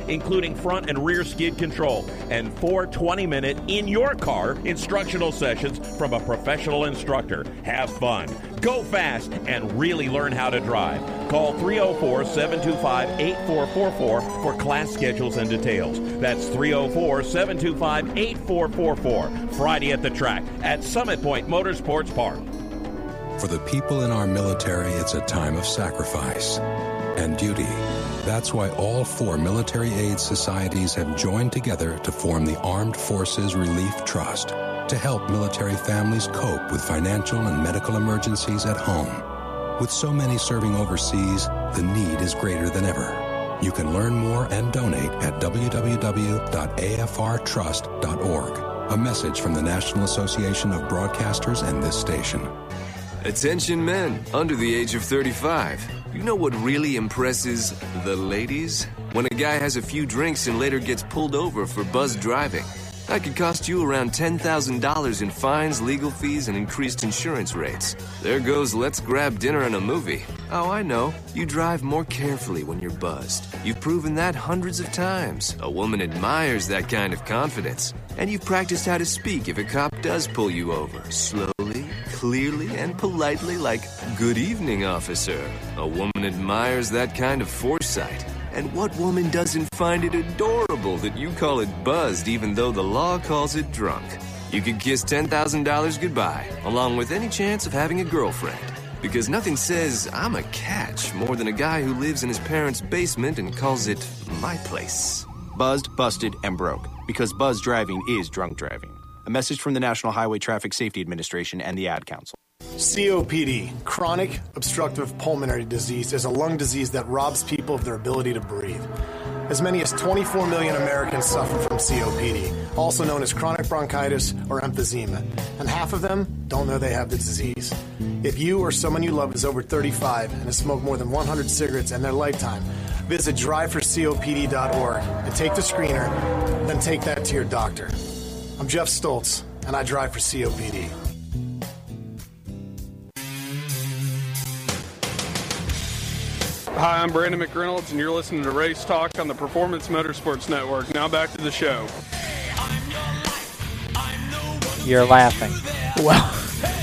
including front and rear skid control, and four 20 minute in your car instructional sessions from a professional instructor. Have fun, go fast, and really learn how to drive. Call 304 725 8444 for class schedules and details. That's 304 725 8444. Friday at the track at Summit Point Motorsports Park. For the people in our military, it's a time of sacrifice and duty. That's why all four military aid societies have joined together to form the Armed Forces Relief Trust to help military families cope with financial and medical emergencies at home. With so many serving overseas, the need is greater than ever. You can learn more and donate at www.afrtrust.org. A message from the National Association of Broadcasters and this station. Attention men under the age of 35. You know what really impresses the ladies? When a guy has a few drinks and later gets pulled over for buzz driving. That could cost you around $10,000 in fines, legal fees, and increased insurance rates. There goes let's grab dinner and a movie. Oh, I know. You drive more carefully when you're buzzed. You've proven that hundreds of times. A woman admires that kind of confidence. And you've practiced how to speak if a cop does pull you over. Slowly, clearly, and politely, like, Good evening, officer. A woman admires that kind of foresight. And what woman doesn't find it adorable that you call it buzzed even though the law calls it drunk? You could kiss $10,000 goodbye, along with any chance of having a girlfriend. Because nothing says, I'm a catch, more than a guy who lives in his parents' basement and calls it my place. Buzzed, busted, and broke. Because buzz driving is drunk driving. A message from the National Highway Traffic Safety Administration and the Ad Council. COPD, chronic obstructive pulmonary disease, is a lung disease that robs people of their ability to breathe. As many as 24 million Americans suffer from COPD, also known as chronic bronchitis or emphysema, and half of them don't know they have the disease. If you or someone you love is over 35 and has smoked more than 100 cigarettes in their lifetime, visit driveforcopd.org and take the screener, then take that to your doctor. I'm Jeff Stoltz, and I drive for COPD. Hi, I'm Brandon McReynolds, and you're listening to Race Talk on the Performance Motorsports Network. Now back to the show. You're laughing. Well,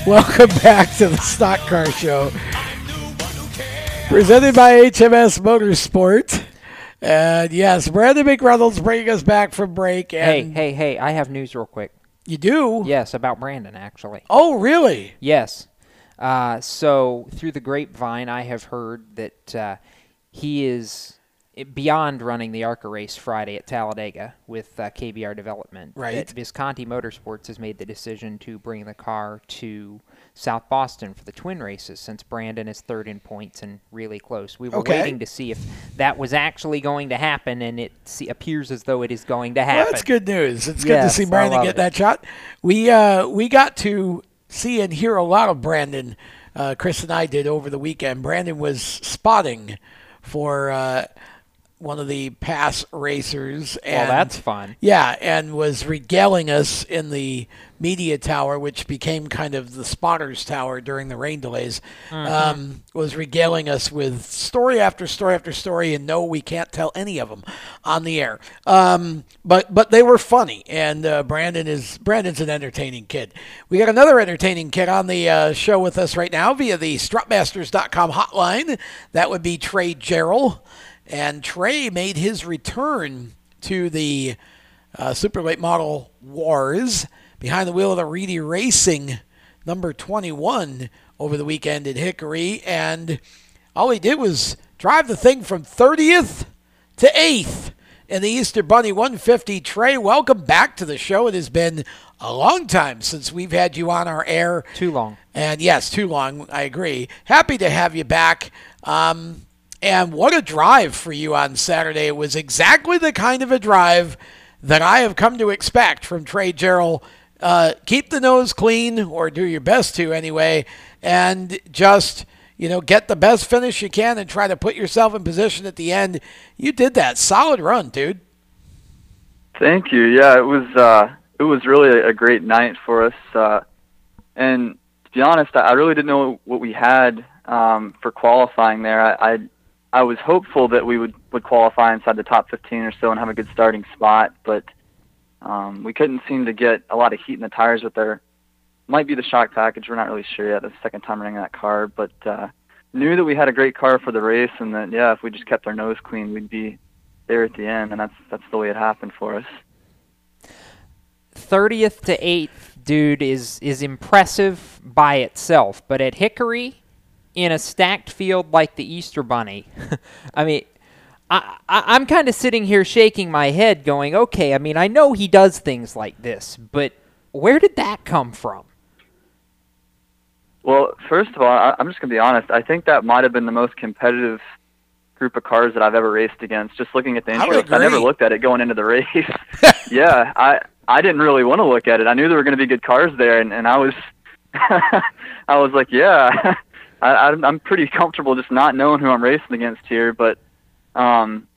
welcome back to the Stock Car Show, presented by HMS Motorsport. And yes, Brandon McReynolds bringing us back from break. Hey, hey, hey! I have news real quick. You do? Yes, about Brandon actually. Oh, really? Yes. Uh, so through the grapevine, I have heard that uh, he is beyond running the ARCA race Friday at Talladega with uh, KBR Development. Right. That Visconti Motorsports has made the decision to bring the car to South Boston for the twin races since Brandon is third in points and really close. We were Okay. waiting to see if that was actually going to happen, and it se- appears as though it is going to Well, happen. that's good news. It's good to see Brandon get it. that shot. We uh, we got to see and hear a lot of Brandon. Uh, Chris and I did over the weekend. Brandon was spotting for uh, one of the PASS racers. Well, that's fun. Yeah, and was regaling us in the media tower, which became kind of the spotters tower during the rain delays. Mhm. Um, was regaling us with story after story after story, and no, we can't tell any of them on the air. Um, but but they were funny, and uh, Brandon is Brandon's an entertaining kid. We got another entertaining kid on the uh, show with us right now via the Strutmasters.com hotline. That would be Trey Jarrell, and Trey made his return to the uh, Super Late Model Wars behind the wheel of the Reedy Racing number 21 over the weekend at Hickory. And all he did was drive the thing from 30th to 8th in the Easter Bunny 150. Trey, welcome back to the show. It has been a long time since we've had you on our air. Too long. And yes, too long. I agree. Happy to have you back. Um, and what a drive for you on Saturday. It was exactly the kind of a drive that I have come to expect from Trey Jarrell. Uh, keep the nose clean, or do your best to anyway, and just you know get the best finish you can and try to put yourself in position at the end. You did that. Solid run, dude. Thank you. Yeah, it was uh, it was really a great night for us. Uh, and to be honest, I really didn't know what we had um, for qualifying there. I, I I was hopeful that we would would qualify inside the top 15 or so and have a good starting spot, but um, we couldn't seem to get a lot of heat in the tires with our might be the shock package. We're not really sure yet. The second time running that car, but uh, knew that we had a great car for the race, and that yeah, if we just kept our nose clean, we'd be there at the end, and that's that's the way it happened for us. 30th to 8th, dude, is is impressive by itself. But at Hickory, in a stacked field like the Easter Bunny, I mean, I, I I'm kind of sitting here shaking my head, going, okay. I mean, I know he does things like this, but where did that come from? Well, first of all, I, I'm just going to be honest. I think that might have been the most competitive group of cars that I've ever raced against. Just looking at the I would I never looked at it going into the race. yeah, I I didn't really want to look at it. I knew there were going to be good cars there, and, and I was I was like, yeah, I, I'm pretty comfortable just not knowing who I'm racing against here. But um,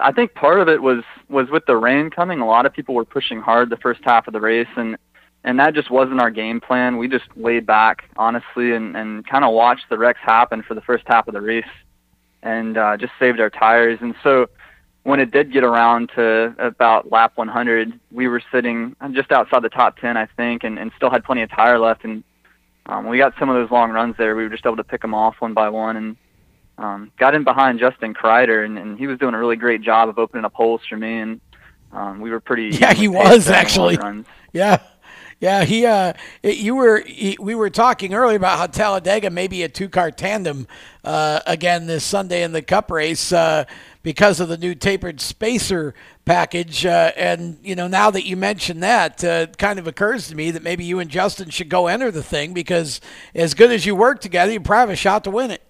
I think part of it was was with the rain coming. A lot of people were pushing hard the first half of the race, and and that just wasn't our game plan. We just laid back, honestly, and and kind of watched the wrecks happen for the first half of the race, and uh, just saved our tires. And so when it did get around to about lap 100, we were sitting just outside the top 10, I think, and, and still had plenty of tire left. And um, we got some of those long runs there, we were just able to pick them off one by one and um, got in behind Justin Kreider, and, and he was doing a really great job of opening up holes for me. And um, we were pretty. Yeah, he was there in the long actually. Yeah. Yeah, he uh you were he, we were talking earlier about how Talladega may be a two-car tandem uh again this Sunday in the cup race uh because of the new tapered spacer package uh and you know now that you mention that uh, it kind of occurs to me that maybe you and Justin should go enter the thing because as good as you work together you probably have a shot to win it.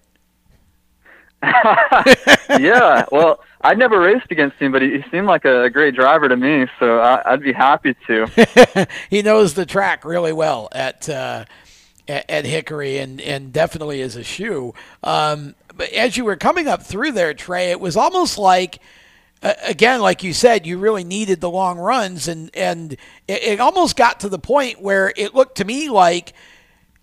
yeah, well, I'd never raced against him, but he, he seemed like a, great driver to me, so I, I'd be happy to. he knows the track really well at uh, at, at Hickory, and and definitely as a shoe. Um, but as you were coming up through there, Trey, it was almost like. Again, like you said, you really needed the long runs, and and it, it almost got to the point where it looked to me like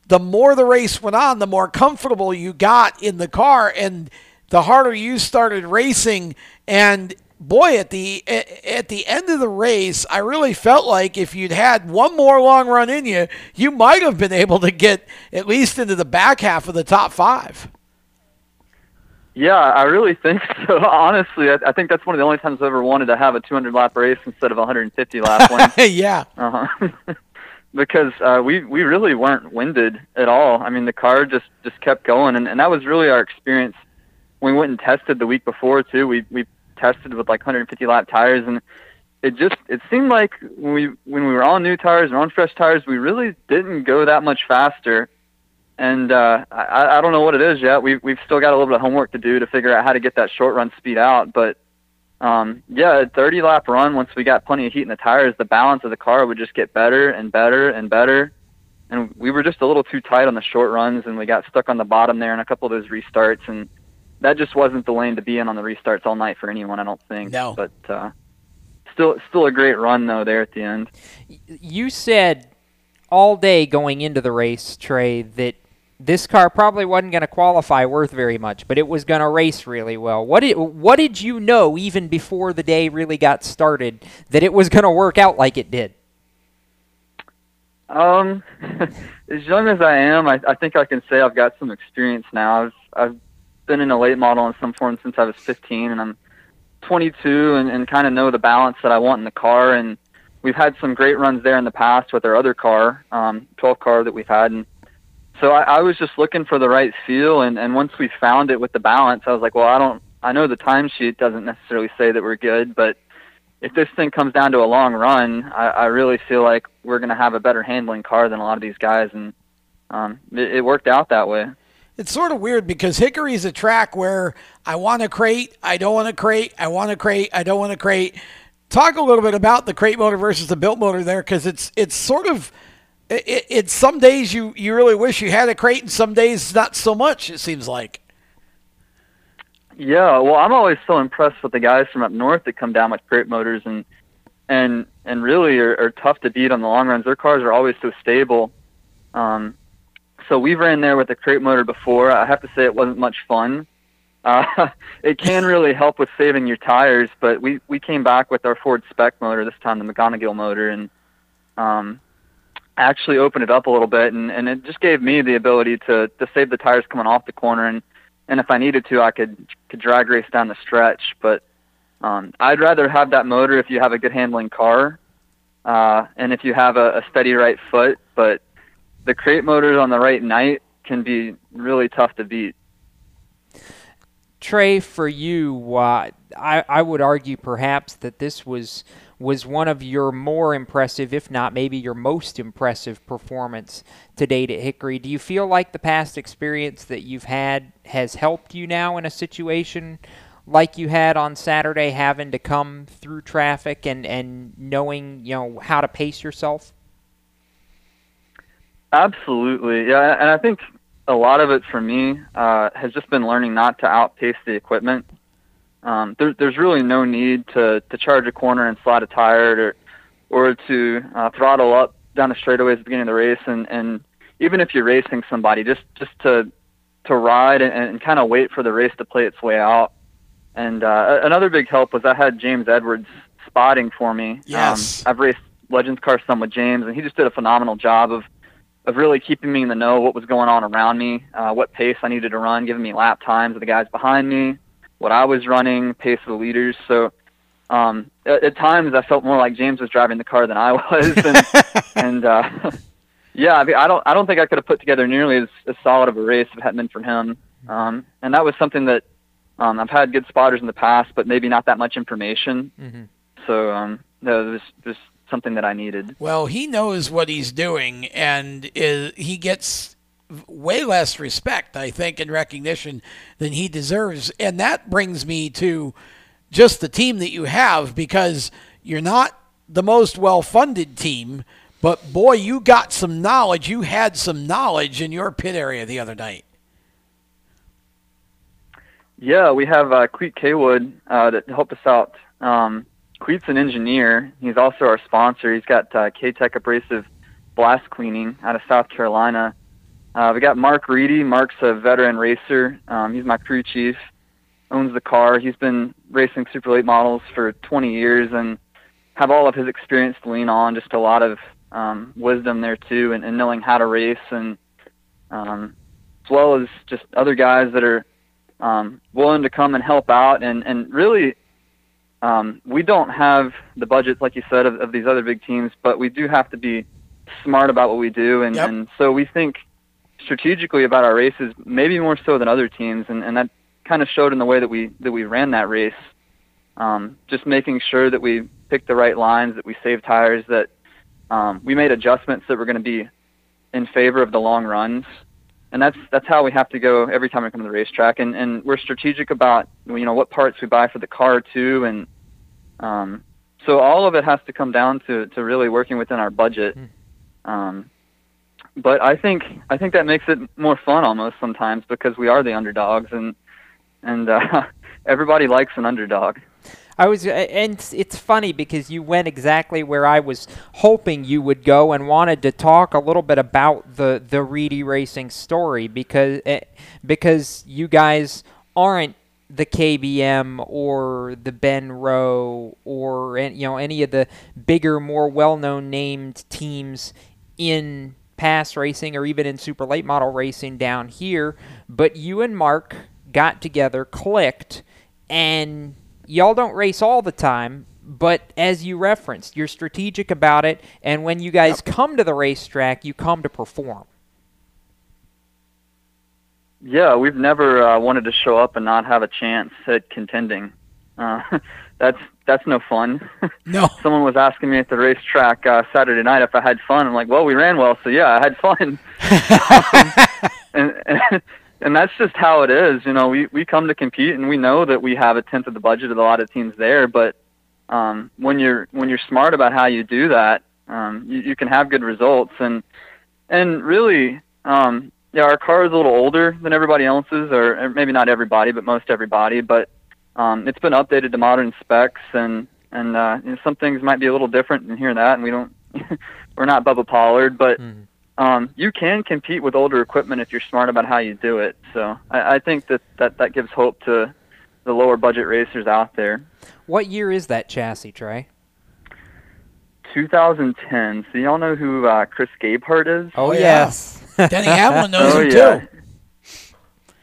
the more the race went on, the more comfortable you got in the car, and the harder you started racing. And boy, at the at the end of the race, I really felt like if you'd had one more long run in you, you might have been able to get at least into the back half of the top five. Yeah, I really think so. Honestly, I, I think that's one of the only times I've ever wanted to have a 200 lap race instead of a 150 lap one. yeah. Uh-huh. because uh, we we really weren't winded at all. I mean, the car just just kept going, and, and that was really our experience. We went and tested the week before too. We we tested with like 150 lap tires, and it just it seemed like when we when we were on new tires and on fresh tires, we really didn't go that much faster. And uh, I, I don't know what it is yet. We've we've still got a little bit of homework to do to figure out how to get that short run speed out. But um, yeah, a 30 lap run. Once we got plenty of heat in the tires, the balance of the car would just get better and better and better. And we were just a little too tight on the short runs, and we got stuck on the bottom there in a couple of those restarts, and that just wasn't the lane to be in on the restarts all night for anyone. I don't think. No. But uh, still, still a great run though there at the end. You said all day going into the race, Trey, that this car probably wasn't going to qualify worth very much, but it was going to race really well. What did what did you know even before the day really got started that it was going to work out like it did? Um, as young as I am, I, I think I can say I've got some experience now. I've I've been in a late model in some form since I was 15, and I'm 22, and, and kind of know the balance that I want in the car. And we've had some great runs there in the past with our other car, um, 12 car that we've had, and so I, I was just looking for the right feel. And, and once we found it with the balance, I was like, well, I don't, I know the timesheet doesn't necessarily say that we're good, but if this thing comes down to a long run, I, I really feel like we're going to have a better handling car than a lot of these guys, and um, it, it worked out that way. It's sort of weird because Hickory's a track where I want to crate, I don't want to crate, I want to crate, I don't want to crate. Talk a little bit about the crate motor versus the built motor there, because it's it's sort of it, it's some days you you really wish you had a crate, and some days not so much. It seems like. Yeah, well, I'm always so impressed with the guys from up north that come down with crate motors and and and really are, are tough to beat on the long runs. Their cars are always so stable. Um, so we've ran there with a crate motor before. I have to say it wasn't much fun. Uh, it can really help with saving your tires, but we we came back with our Ford Spec motor this time, the McGunegill motor, and um, actually opened it up a little bit, and, and it just gave me the ability to to save the tires coming off the corner and and if I needed to, I could could drag race down the stretch. But um, I'd rather have that motor if you have a good handling car, uh, and if you have a, a steady right foot. But the crate motors on the right night can be really tough to beat. Trey, for you, uh, I I would argue perhaps that this was was one of your more impressive, if not maybe your most impressive performance to date at Hickory. Do you feel like the past experience that you've had has helped you now in a situation like you had on Saturday, having to come through traffic and, and knowing you know how to pace yourself? Absolutely, yeah, and I think a lot of it for me uh, has just been learning not to outpace the equipment um, there, there's really no need to, to charge a corner and slide a tire or or to uh, throttle up down the straightaway at the beginning of the race. And, and even if you're racing somebody, just just to to ride and, and kind of wait for the race to play its way out. And uh, another big help was I had James Edwards spotting for me. Yes. Um, I've raced Legends car some with James, and he just did a phenomenal job of of really keeping me in the know what was going on around me, uh, what pace I needed to run, giving me lap times of the guys behind me, what I was running, pace of the leaders. So um, at, at times I felt more like James was driving the car than I was, and, and uh, yeah, I, mean, I don't I don't think I could have put together nearly as, as solid of a race if it hadn't been for him. Um, and that was something that um, I've had good spotters in the past, but maybe not that much information. Mm-hmm. So um, no, it was just something that I needed. Well, he knows what he's doing, and is, he gets way less respect, I think, and recognition than he deserves. And that brings me to just the team that you have because you're not the most well funded team, but boy, you got some knowledge. You had some knowledge in your pit area the other night. Yeah, we have uh, Cleet Kaywood uh, that helped us out. Um, Cleet's an engineer. He's also our sponsor. He's got uh, K-Tech Abrasive Blast Cleaning out of South Carolina. Uh, we got Mark Reedy. Mark's a veteran racer. Um, he's my crew chief. owns the car. He's been racing super late models for 20 years and have all of his experience to lean on. Just a lot of um, wisdom there too, and, and knowing how to race, and um, as well as just other guys that are um, willing to come and help out. And and really, um, we don't have the budgets like you said of, of these other big teams, but we do have to be smart about what we do, and, Yep. and so we think strategically about our races, maybe more so than other teams, and, and that kind of showed in the way that we that we ran that race. Um, just making sure that we picked the right lines, that we saved tires, that um, we made adjustments that were going to be in favor of the long runs, and that's that's how we have to go every time we come to the racetrack. And and we're strategic about you know what parts we buy for the car too, and um, so all of it has to come down to to really working within our budget. Um, but I think I think that makes it more fun almost sometimes because we are the underdogs and and uh, everybody likes an underdog. I was, and it's- funny because you went exactly where I was hoping you would go, and wanted to talk a little bit about the the Reedy Racing story because eh, because you guys aren't the KBM or the Ben Rowe or you know any of the bigger, more well-known named teams in PASS racing or even in super late model racing down here. But you and Mark got together, clicked, and y'all don't race all the time. But as you referenced, you're strategic about it, and when you guys come to the racetrack, you come to perform. Yeah, we've never uh, wanted to show up and not have a chance at contending. Uh, that's that's no fun. No. Someone was asking me at the racetrack uh, Saturday night if I had fun. I'm like, well, we ran well, so yeah, I had fun. and, and and that's just how it is. You know, we we come to compete, and we know that we have a tenth of the budget of a lot of teams there. But um, when you're when you're smart about how you do that, um, you, you can have good results. And and really, um, yeah, our car is a little older than everybody else's, or, maybe not everybody, but most everybody. But um, it's been updated to modern specs, and and uh, you know, some things might be a little different in here that, and we don't, we're not Bubba Pollard, but um, you can compete with older equipment if you're smart about how you do it. So I, I think that, that that gives hope to the lower budget racers out there. What year is that chassis, Trey? 2010. So y'all know who uh, Chris Gabehart is? Oh, yes. Denny Hamlin knows oh, him yeah. too.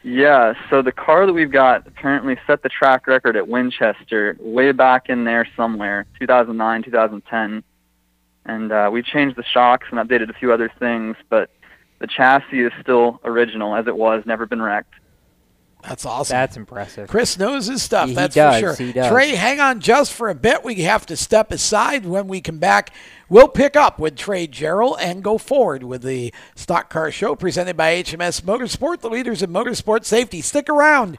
Yeah, so the car that we've got apparently set the track record at Winchester way back in there somewhere, 2009, 2010. And uh, we changed the shocks and updated a few other things, but the chassis is still original as it was, never been wrecked. That's awesome. That's impressive. Chris knows his stuff. He- he that's does, for sure. he does. Trey, hang on just for a bit. We have to step aside. When we come back, we'll pick up with Trey Jarrell and go forward with the Stock Car Show presented by HMS Motorsport, the leaders in motorsport safety. Stick around.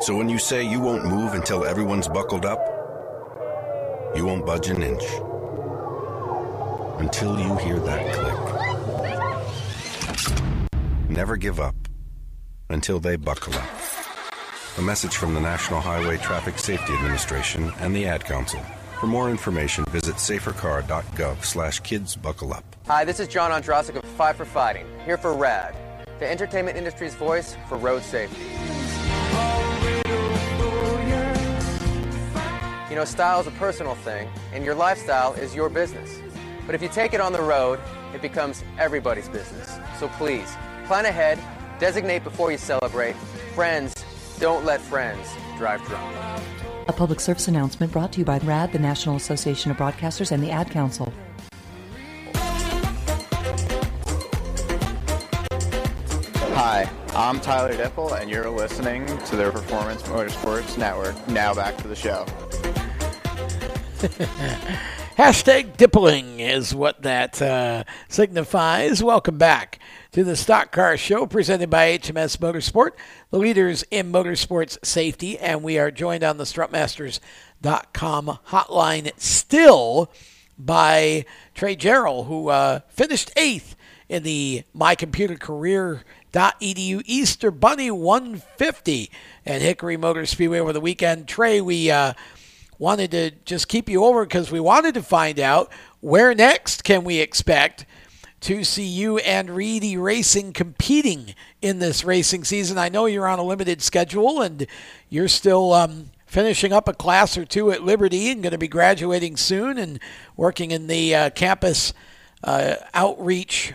So when you say you won't move until everyone's buckled up, you won't budge an inch. Until you hear that click. Never give up until they buckle up. A message from the National Highway Traffic Safety Administration and the Ad Council. For more information, visit safercar.gov slash kids buckle up. Hi, this is John Ondrasik of Five for Fighting, here for RAD, the entertainment industry's voice for road safety. You know, style is a personal thing, and your lifestyle is your business. But if you take it on the road, it becomes everybody's business. So please, plan ahead, designate before you celebrate. Friends, don't let friends drive drunk. A public service announcement brought to you by RAD, the National Association of Broadcasters, and the Ad Council. Hi, I'm Tyler Dippel, and you're listening to the Performance Motorsports Network. Now back to the show. Hashtag dippling is what that uh, signifies. Welcome back to the Stock Car Show presented by HMS Motorsport, the leaders in motorsports safety. And we are joined on the strutmasters.com hotline still by Trey Jarrell, who uh, finished eighth in the mycomputercareer.edu Easter Bunny 150 at Hickory Motor Speedway over the weekend. Trey, we. Uh, wanted to just keep you over because we wanted to find out where next can we expect to see you and Reedy Racing competing in this racing season. I know you're on a limited schedule and you're still um, finishing up a class or two at Liberty and going to be graduating soon and working in the uh, campus uh, outreach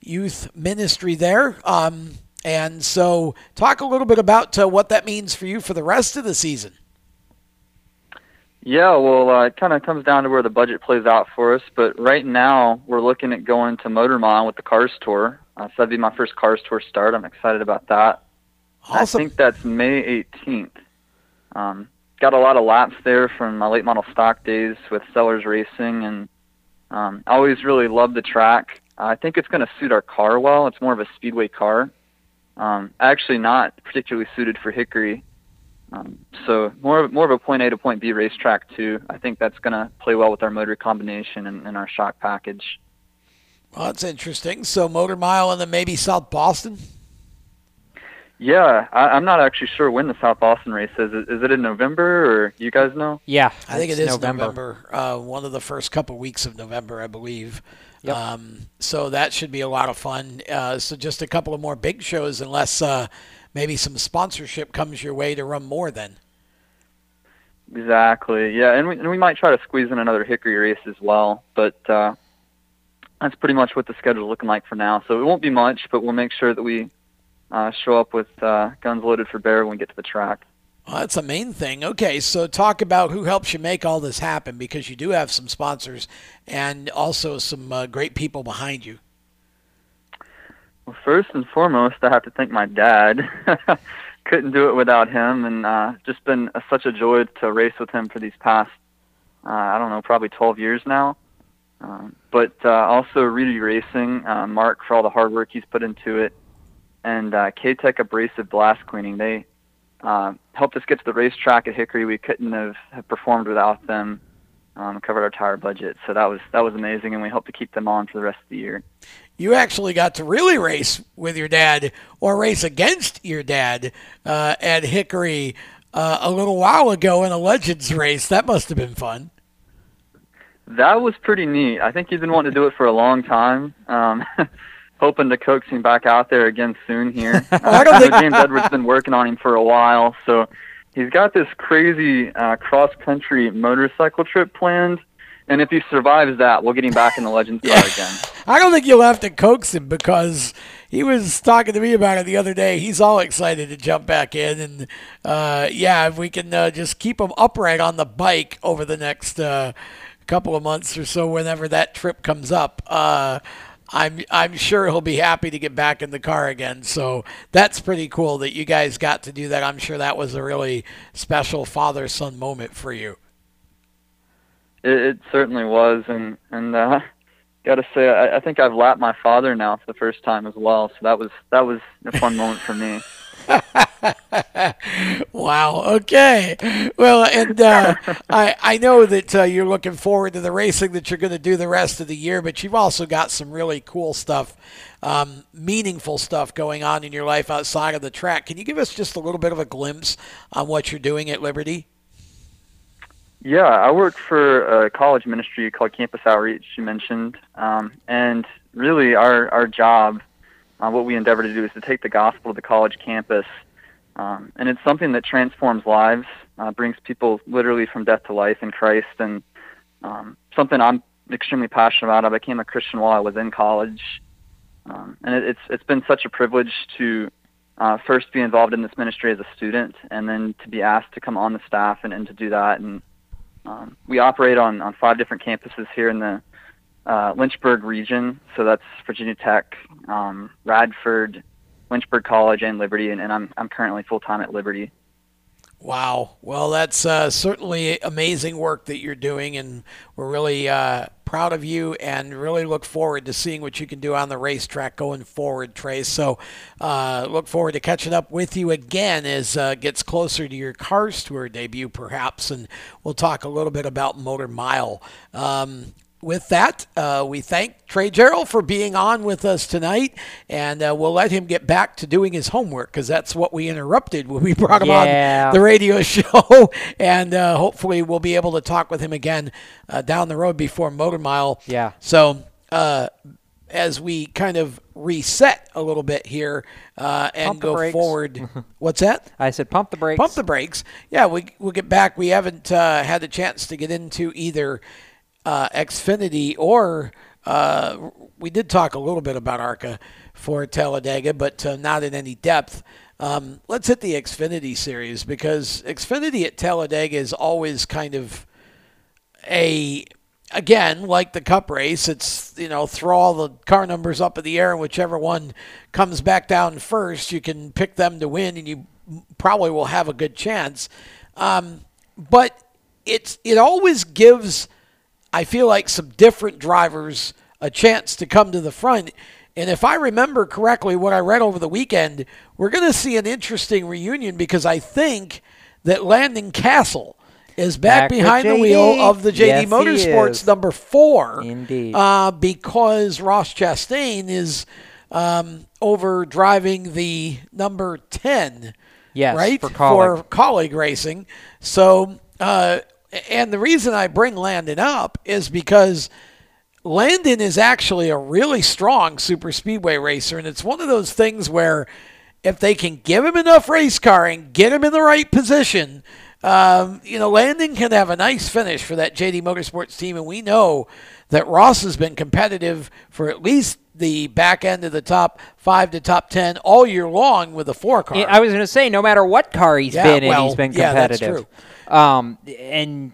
youth ministry there. Um, and so, talk a little bit about uh, what that means for you for the rest of the season. Yeah, well, uh, it kind of comes down to where the budget plays out for us. But right now, we're looking at going to Motor Mile with the Cars Tour. Uh, so that'd be my first Cars Tour start. I'm excited about that. Awesome. I think that's May 18th. Um, got a lot of laps there from my late model stock days with Sellers Racing, and um, I always really loved the track. I think it's going to suit our car well. It's more of a speedway car. Um, actually, not particularly suited for Hickory. Um, so more of, more of a point A to point B racetrack too. I think that's going to play well with our motor combination and, and our shock package. Well, that's interesting. So Motor Mile and then maybe South Boston. Yeah, I, I'm not actually sure when the South Boston race is. Is it in November or you guys know? Yeah, I think it's November. November. uh, one of the first couple weeks of November, I believe. Um, so that should be a lot of fun. Uh, so just a couple of more big shows, unless uh, maybe some sponsorship comes your way to run more. Then Exactly. Yeah, and we and we might try to squeeze in another Hickory race as well, but uh, that's pretty much what the schedule's looking like for now. So it won't be much, but we'll make sure that we uh, show up with uh, guns loaded for bear when we get to the track. well, that's the main thing. Okay, so talk about who helps you make all this happen because you do have some sponsors and also some uh, great people behind you. Well, first and foremost, I have to thank my dad. Couldn't do it without him, and uh, just been a, such a joy to race with him for these past, uh, I don't know, probably 12 years now. Um, but uh, also Reedy Racing, uh, Mark for all the hard work he's put into it, and uh, K-Tech Abrasive Blast Cleaning. They uh, helped us get to the racetrack at Hickory. We couldn't have, have performed without them. Um, covered our tire budget, so that was that was amazing, and we hope to keep them on for the rest of the year. You actually got to really race with your dad or race against your dad uh, at Hickory uh, a little while ago in a Legends race. That must have been fun. That was pretty neat. I think he's been wanting to do it for a long time. Um, hoping to coax him back out there again soon here. Uh, I don't think- James Edwards has been working on him for a while, so he's got this crazy uh, cross-country motorcycle trip planned. And if he survives that, we'll get him back in the Legends car again. I don't think you'll have to coax him because he was talking to me about it the other day. He's all excited to jump back in, and uh, yeah, if we can uh, just keep him upright on the bike over the next uh, couple of months or so, whenever that trip comes up. Uh, I'm I'm sure he'll be happy to get back in the car again. So that's pretty cool that you guys got to do that. I'm sure that was a really special father son moment for you. It, it certainly was, and and uh, got to say, I, I think I've lapped my father now for the first time as well. So that was that was a fun moment for me. wow. Okay. Well, and uh, I I know that uh, you're looking forward to the racing that you're going to do the rest of the year, but you've also got some really cool stuff, um, meaningful stuff going on in your life outside of the track. Can you give us just a little bit of a glimpse on what you're doing at Liberty? Yeah, I work for a college ministry called Campus Outreach. You mentioned, um, and really our our job uh, what we endeavor to do is to take the gospel to the college campus. Um, and it's something that transforms lives, uh, brings people literally from death to life in Christ, and um, something I'm extremely passionate about. I became a Christian while I was in college, um, and it, it's it's been such a privilege to uh, first be involved in this ministry as a student, and then to be asked to come on the staff and, and to do that. And um, we operate on on five different campuses here in the uh, Lynchburg region. So that's Virginia Tech, um, Radford, Lynchburg College, and Liberty. And, and I'm I'm currently full time at Liberty. Wow. Well, that's uh, certainly amazing work that you're doing, and we're really uh, proud of you and really look forward to seeing what you can do on the racetrack going forward, Trace. So uh, look forward to catching up with you again as uh, gets closer to your Cars Tour debut, perhaps, and we'll talk a little bit about Motor Mile. Um, with that, uh, we thank Trey Jarrell for being on with us tonight, and uh, we'll let him get back to doing his homework because that's what we interrupted when we brought him Yeah. on the radio show. and uh, hopefully, we'll be able to talk with him again uh, down the road before Motor Mile. Yeah. So, uh, as we kind of reset a little bit here uh, and go brakes. forward, what's that? I said pump the brakes. Pump the brakes. Yeah, we, we'll get back. We haven't uh, had a chance to get into either uh, Xfinity or uh, we did talk a little bit about ARCA for Talladega, but uh, not in any depth. Um, let's hit the Xfinity series because Xfinity at Talladega is always kind of a again like the cup race it's you know throw all the car numbers up in the air and whichever one comes back down first you can pick them to win and you probably will have a good chance um, but it's it always gives i feel like some different drivers a chance to come to the front and if i remember correctly what i read over the weekend we're going to see an interesting reunion because i think that landon Cassill is back, Back behind the wheel of the JD Yes, Motorsports number four. Indeed. Uh, because Ross Chastain is um, over driving the number 10. Yes, right? for Kaulig. Kaulig racing. So, uh, and the reason I bring Landon up is because Landon is actually a really strong super speedway racer, and it's one of those things where if they can give him enough race car and get him in the right position, um, you know, Landon can have a nice finish for that JD Motorsports team, and we know that Ross has been competitive for at least the back end of the top five to top ten all year long with the four car. I was going to say, no matter what car he's Yeah, been in, well, he's been competitive. yeah, that's competitive. Um, and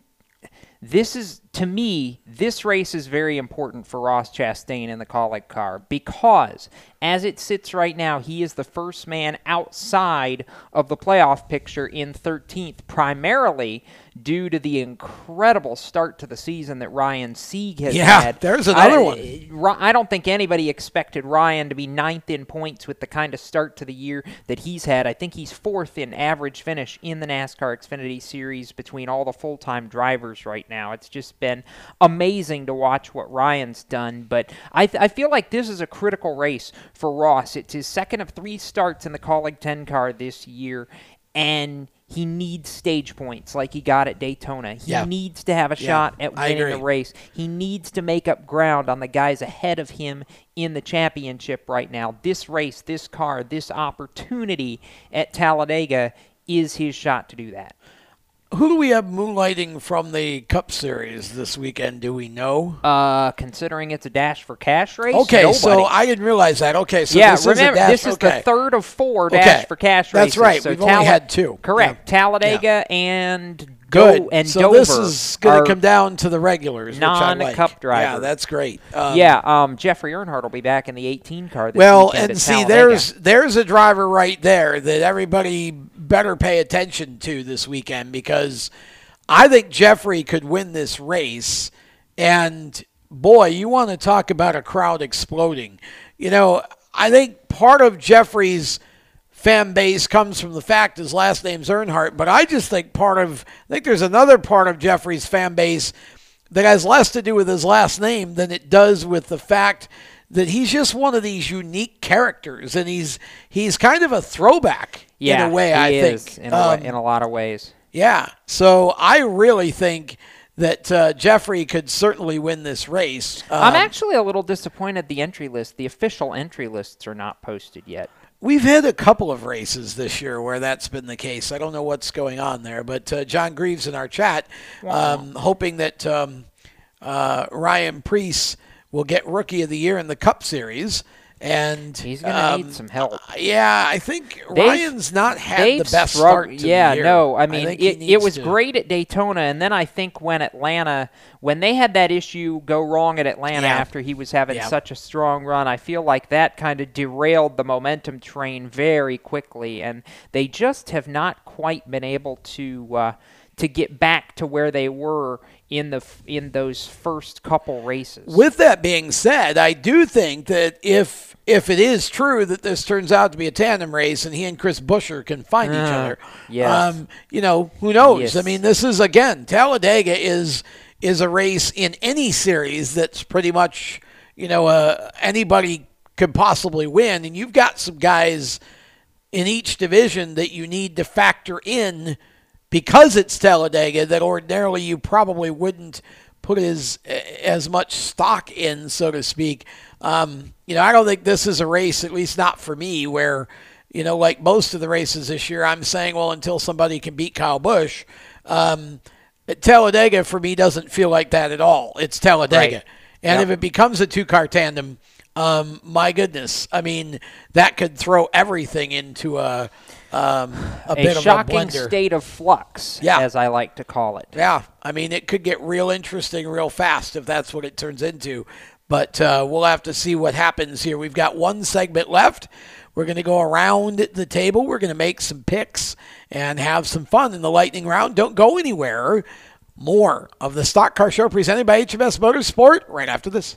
this is, to me, this race is very important for Ross Chastain in the Kaulig car because, as it sits right now, he is the first man outside of the playoff picture in 13th, primarily due to the incredible start to the season that Ryan Sieg has Yeah, had. there's another I- one. I don't think anybody expected Ryan to be ninth in points with the kind of start to the year that he's had. I think he's fourth in average finish in the NASCAR Xfinity Series between all the full time drivers right now. It's just been amazing to watch what Ryan's done. But I, th- I feel like this is a critical race for Ross. It's his second of three starts in the Kaulig 10 car this year, and he needs stage points like he got at Daytona. He Yeah. needs to have a Yeah, shot at winning the race. He needs to make up ground on the guys ahead of him in the championship right now. This race, this car, this opportunity at Talladega is his shot to do that. Who do we have moonlighting from the Cup Series this weekend? Do we know? Uh, considering it's a dash for cash race. Okay, nobody. so I didn't realize that. Okay, so yeah, this remember is a dash. this is okay. the third of four Okay, dash for cash races. That's right. So We've only had two. Correct. Talladega and Good. Do- and so Dover this is going to come down to the regulars, which I like. non-cup driver. Yeah, that's great. Um, yeah, um, Jeffrey Earnhardt will be back in the 18 car. This weekend. well, and see, Talladega. there's there's a driver right there that everybody better pay attention to this weekend because I think Jeffrey could win this race. And boy, you want to talk about a crowd exploding. You know, I think part of Jeffrey's fan base comes from the fact his last name's Earnhardt, but I just think part of I think there's another part of Jeffrey's fan base that has less to do with his last name than it does with the fact that he's just one of these unique characters and he's he's kind of a throwback yeah, in a way I think in a, Um, in a lot of ways. yeah. So I really think that uh, Jeffrey could certainly win this race. I'm Um, actually a little disappointed the entry list, the official entry lists are not posted yet. We've had a couple of races this year where that's been the case. I don't know what's going on there, but uh, John Greaves in our chat, um, hoping that um, uh, Ryan Preece will get Rookie of the Year in the Cup Series. And He's going to um, need some help. Yeah, I think They've- Ryan's not had the best start. To yeah, the year. no, I mean he it, it was to- great at Daytona, and then I think when Atlanta, when they had that issue go wrong at Atlanta Yeah. after he was having Yeah. such a strong run, I feel like that kind of derailed the momentum train very quickly, and they just have not quite been able to uh, to get back to where they were in the in those first couple races. With that being said, I do think that if if it is true that this turns out to be a tandem race and he and Chris Buescher can find each Uh, other, yes. um, you know who knows? Yes. I mean, this is again Talladega is is a race in any series that's pretty much you know uh, anybody could possibly win, and you've got some guys in each division that you need to factor in because it's Talladega that ordinarily you probably wouldn't put as as much stock in, so to speak. Um, you know, I don't think this is a race, at least not for me, where you know, like most of the races this year, I'm saying, well, until somebody can beat Kyle Busch. Um, Talladega for me doesn't feel like that at all. It's Talladega, Right. and Yep. if it becomes a two-car tandem, um, my goodness, I mean, that could throw everything into a um, a, a bit shocking of a blender. state of flux, Yeah. as I like to call it. Yeah, I mean, it could get real interesting real fast if that's what it turns into. But uh, we'll have to see what happens here. We've got one segment left. We're going to go around the table. We're going to make some picks and have some fun in the lightning round. Don't go anywhere. More of the Stock Car Show presented by HMS Motorsport right after this.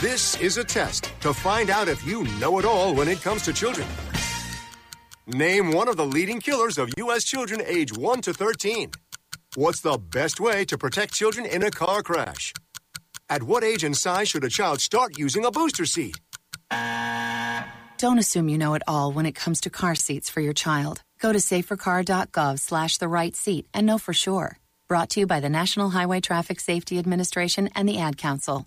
This is a test to find out if you know it all when it comes to children. Name one of the leading killers of U.S. children age 1 to 13. What's the best way to protect children in a car crash? At what age and size should a child start using a booster seat? Don't assume you know it all when it comes to car seats for your child. Go to safercar.gov slash the right seat and know for sure. Brought to you by the National Highway Traffic Safety Administration and the Ad Council.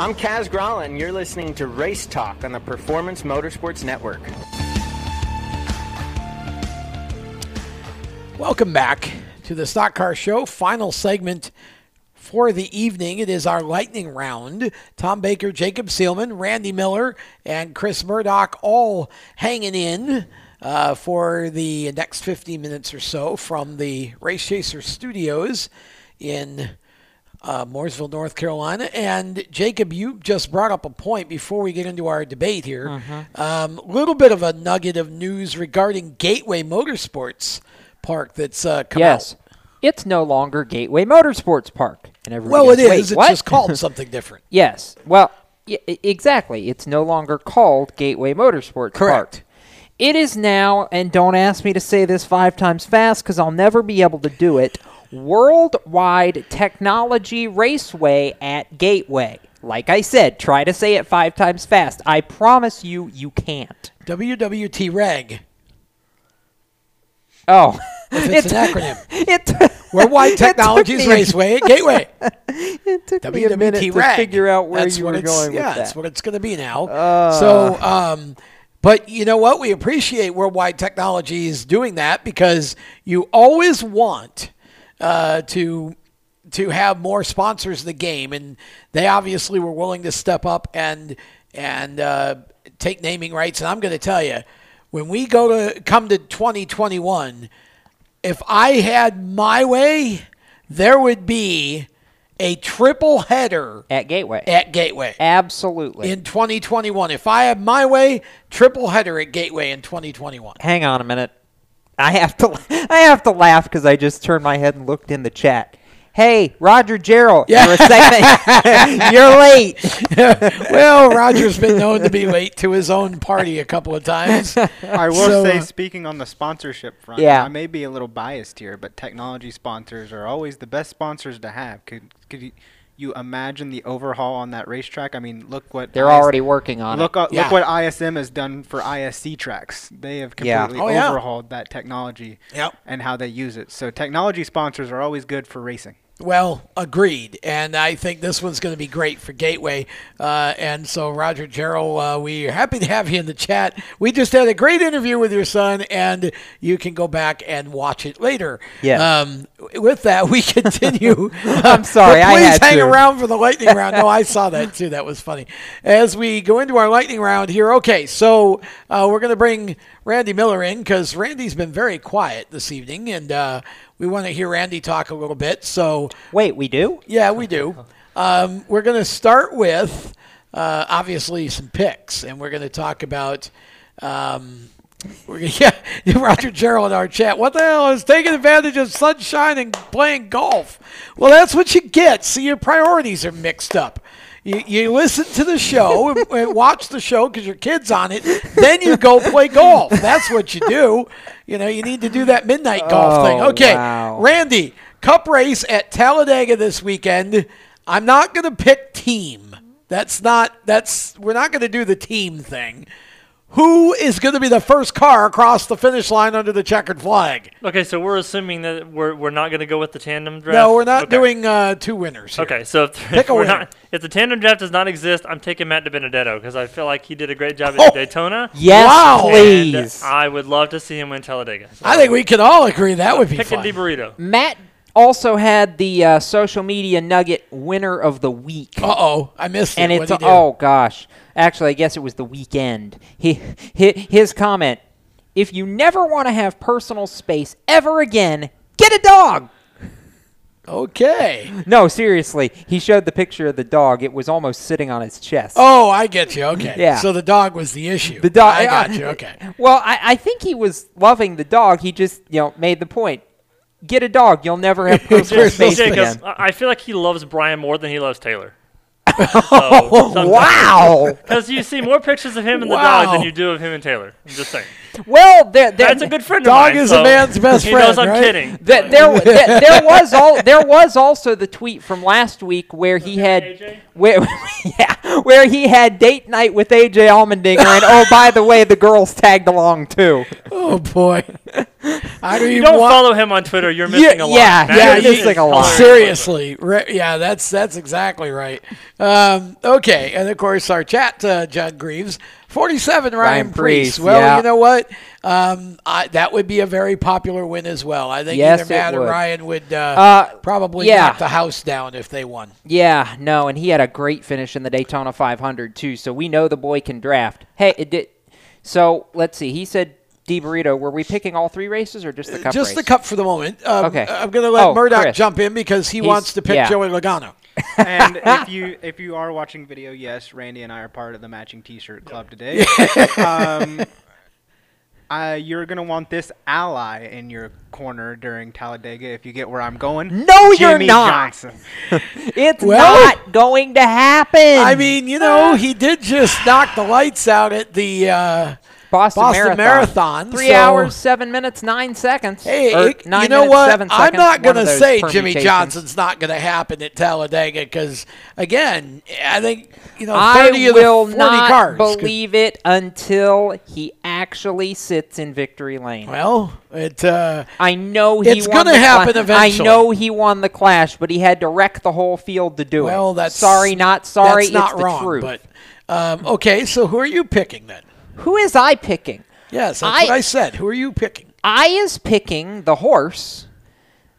I'm Kaz Grala, and you're listening to Race Talk on the Performance Motorsports Network. Welcome back to the Stock Car Show, final segment for the evening. It is our lightning round. Tom Baker, Jacob Seelman, Randy Miller, and Chris Murdoch all hanging in uh, for the next 15 minutes or so from the Race Chaser Studios in uh, Mooresville, North Carolina. And Jacob, you just brought up a point before we get into our debate here. A Mhm. um, little bit of a nugget of news regarding Gateway Motorsports Park that's uh, come yes. out. It's no longer Gateway Motorsports Park. And Well, it goes, is. "Wait, It's what?" just called something different. yes. Well, y- exactly. It's no longer called Gateway Motorsports Park. It is now, and don't ask me to say this five times fast because I'll never be able to do it. Worldwide Technology Raceway at Gateway. Like I said, try to say it five times fast. I promise you, you can't. WWT Reg. Oh, If it's an acronym. It Worldwide it Technologies me- Raceway at Gateway. it took me a minute WWT to Reg. figure out where That's you were going Yeah, with that's what it's going to be now. Uh. so, um, but you know what? We appreciate Worldwide Technologies doing that because you always want uh, to to have more sponsors in the game, and they obviously were willing to step up and and uh, take naming rights. And I'm going to tell you, when we go to come to 2021, if I had my way, there would be a triple header at Gateway. At Gateway. Absolutely. In 2021. If I had my way, triple header at Gateway in 2021. Hang on a minute. I have to I have to laugh because I just turned my head and looked in the chat. Hey, Roger Jarrell, you're a second. you're late. well, Roger's been known to be late to his own party a couple of times. I will So, say, uh, speaking on the sponsorship front, Yeah. I may be a little biased here, but technology sponsors are always the best sponsors to have. Could could you, you imagine the overhaul on that racetrack? I mean, look what They're already working on it. look, uh, Yeah. Look what ISM has done for ISC tracks. They have Yeah. completely Oh, yeah. overhauled that technology Yep. and how they use it. So technology sponsors are always good for racing. Well, agreed. And I think this one's going to be great for Gateway. Uh, and so, Roger Jarrell, uh, we're happy to have you in the chat. We just had a great interview with your son, and you can go back and watch it later. Yes. Um, with that, we continue. I'm sorry, But please hang to. around for the lightning round. No, I saw that too. That was funny. As we go into our lightning round here, okay, so uh, we're going to bring Randy Miller in because Randy's been very quiet this evening, and uh, we want to hear Randy talk a little bit. So wait, we do? Yeah, we do. Um, we're going to start with uh, obviously some picks, and we're going to talk about. Um, yeah, Roger Jarrell in our chat. What the hell is taking advantage of sunshine and playing golf? Well, that's what you get. See, your priorities are mixed up. You, you listen to the show and, and watch the show because your kid's on it. Then you go play golf. That's what you do. You know, you need to do that midnight golf Oh, thing. Okay, wow. Randy, Cup race at Talladega this weekend. I'm not going to pick team. That's not. That's we're not going to do the team thing. Who is going to be the first car across the finish line under the checkered flag. Okay, so we're assuming that we're, we're not going to go with the tandem draft. No, we're not Okay. doing uh, two winners. here. Okay, so if, Pick if a we're not, if the tandem draft does not exist, I'm taking Matt DiBenedetto because I feel like he did a great job Oh, at Daytona. Yes, Wow. please. And I would love to see him win Talladega. So I think we can all agree that would be picking fun. Di Burrito. Matt also had the uh, social media nugget winner of the week. Uh oh, I missed it. and it's oh gosh, actually I guess it was the weekend. He, his comment: If you never want to have personal space ever again, get a dog. Okay. No, seriously, he showed the picture of the dog. It was almost sitting on his chest. Oh, I get you. Okay. Yeah. So the dog was the issue. The dog. I got you. Okay. Well, I, I think he was loving the dog. He just you know made the point: get a dog. You'll never have personal space again. I I feel like he loves Brian more than he loves Taylor. Oh, wow. Because you see more pictures of him and the dog than you do of him and Taylor. I'm just saying. Well, there, there, That's a good friend Dog of mine. is a man's best he knows friend, I'm right? kidding. There, there, there, there was all there was also the tweet from last week where he had where yeah where he had date night with AJ Allmendinger and oh by the way the girls tagged along too. Oh boy. I don't You even don't want- follow him on Twitter. You're missing a lot. yeah, That yeah, you're missing a lot. Seriously, Re- yeah, that's that's exactly right. Um, okay, and of course our chat, uh, Judd Greaves, forty-seven, Ryan, Ryan Preece. Preece, Well, yeah. you know what? Um, I, that would be a very popular win as well. I think Yes, either Matt or. Ryan would uh, Uh, probably yeah. knock the house down if they won. Yeah, no, and he had a great finish in the Daytona 500 too. So we know the boy can draft. Hey, it did. So let's see. He said D burrito. Were we picking all three races or just the cup? Just race? the cup for the moment. Um, Okay. I'm going to let Oh, Murdoch Chris. jump in because he He's- wants to pick yeah. Joey Logano. and if you if you are watching video, yes, Randy and I are part of the matching T-shirt club today. um, uh, you're gonna want this ally in your corner during Talladega if you get where I'm going. No, you're not. Johnson. It's Well- not going to happen. I mean, you know, he did just knock the lights out at the uh, Boston, Boston Marathon, Three so- hours, seven minutes, nine seconds. Hey, Or it- nine you know minutes, what? Seven I'm not going to say Jimmie. Johnson's not going to happen at Talladega because, again, I think you know I 30 of will the 40 not cars. could- believe it until he actually sits in victory lane. Well, it. Uh, I know he it's gonna the happen cla- eventually. I know he won the clash, but he had to wreck the whole field to do it. well, that's sorry, not sorry. That's not it's the wrong. truth. But um, okay, so who are you picking then? Who is I picking? Yes, that's I- what I said. Who are you picking? I is picking the horse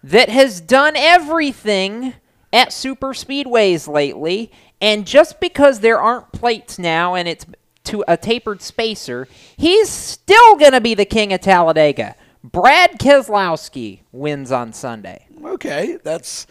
that has done everything at super speedways lately, and just because there aren't plates now and it's to a tapered spacer, he's still going to be the king of Talladega. Brad Keselowski wins on Sunday. Okay, that's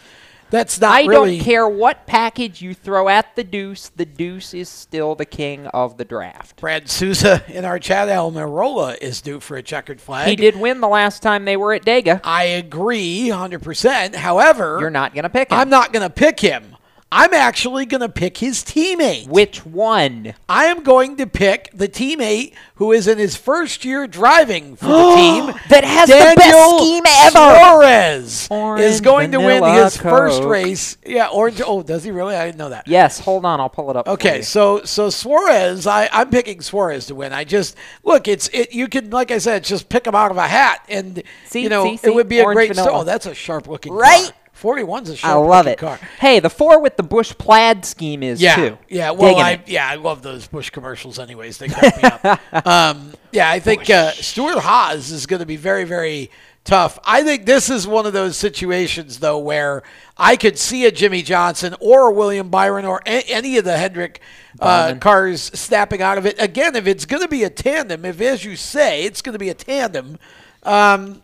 that's not I really. don't care what package you throw at the deuce, the deuce is still the king of the draft. Brad Souza in our chat, Almirola is due for a checkered flag. He did win the last time they were at Dega. I agree 100%. However, You're not going to pick him. I'm not going to pick him. I'm actually going to pick his teammate. Which one? I am going to pick the teammate who is in his first year driving for the team. That has the best Daniel scheme ever. Suarez Orange is going to win vanilla his first Coke. race. Yeah, orange. Oh, does he really? I didn't know that. Yes, hold on, I'll pull it up. for Okay, you. so so Suarez, I I'm picking Suarez to win. I just look, it's it. You can, like I said, just pick him out of a hat, and See, you know see, see? it would be a Orange great. vanilla. Oh, that's a sharp looking Right? Car. 41's a I sharp love it. car. Hey, the four with the Busch plaid scheme is Yeah, too. yeah. Well, Digging I it. yeah, I love those Busch commercials. Anyways, they crack me up. Um, yeah, I think uh, Stewart-Haas is going to be very, very tough. I think this is one of those situations though where I could see a Jimmie Johnson or a William Byron or a- any of the Hendrick uh, cars snapping out of it. Again, if it's going to be a tandem, if as you say it's going to be a tandem, um,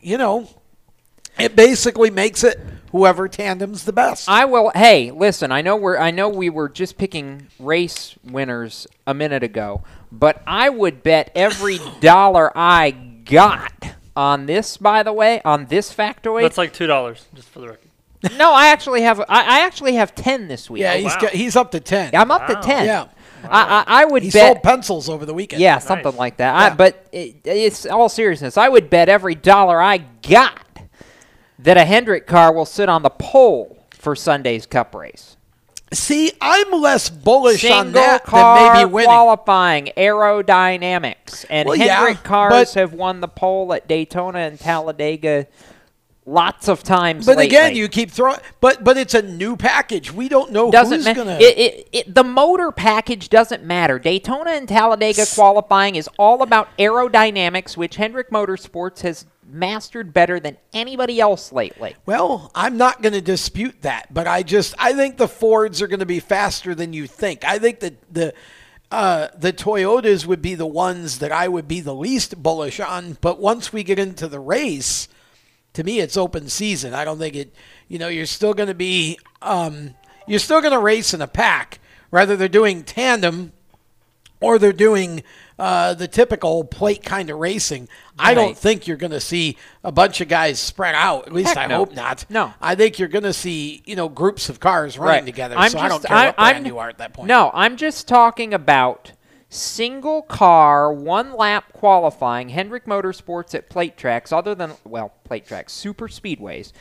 you know, it basically makes it whoever tandem's the best. I will. Hey, listen. I know we're. I know we were just picking race winners a minute ago, but I would bet every dollar I got on this. By the way, on this factoid. That's like two dollars, just for the record. no, I actually have. I, I actually have ten this week. yeah, Oh, he's wow. got, he's up to ten. I'm up Wow. to ten. Yeah. I, I, I would He bet. sold pencils over the weekend. Yeah, something like that. Yeah. I, but it, it's all seriousness. I would bet every dollar I got that a Hendrick car will sit on the pole for Sunday's Cup race. See, I'm less bullish Single on that car than maybe winning. qualifying aerodynamics, and Well, yeah, Hendrick cars have won the pole at Daytona and Talladega lots of times. But lately. again, you keep throwing. But but it's a new package. We don't know doesn't who's ma- gonna. it, it, it, the motor package doesn't matter. Daytona and Talladega qualifying is all about aerodynamics, which Hendrick Motorsports has mastered better than anybody else lately. Well, I'm not going to dispute that, but I just I think the Fords are going to be faster than you think. I think that the uh, the Toyotas would be the ones that I would be the least bullish on. But once we get into the race, to me, it's open season. I don't think it. You know, you're still going to be um, you're still going to race in a pack. Whether they're doing tandem or they're doing uh, the typical plate kind of racing. I don't think you're going to see a bunch of guys spread out. At least Heck I no. hope not. No. I think you're going to see you know groups of cars running together. I'm so just, I don't care what I, brand am you are at that point. No, I'm just talking about single car, one lap qualifying, Hendrick Motorsports at plate tracks, other than, well, plate tracks, super speedways,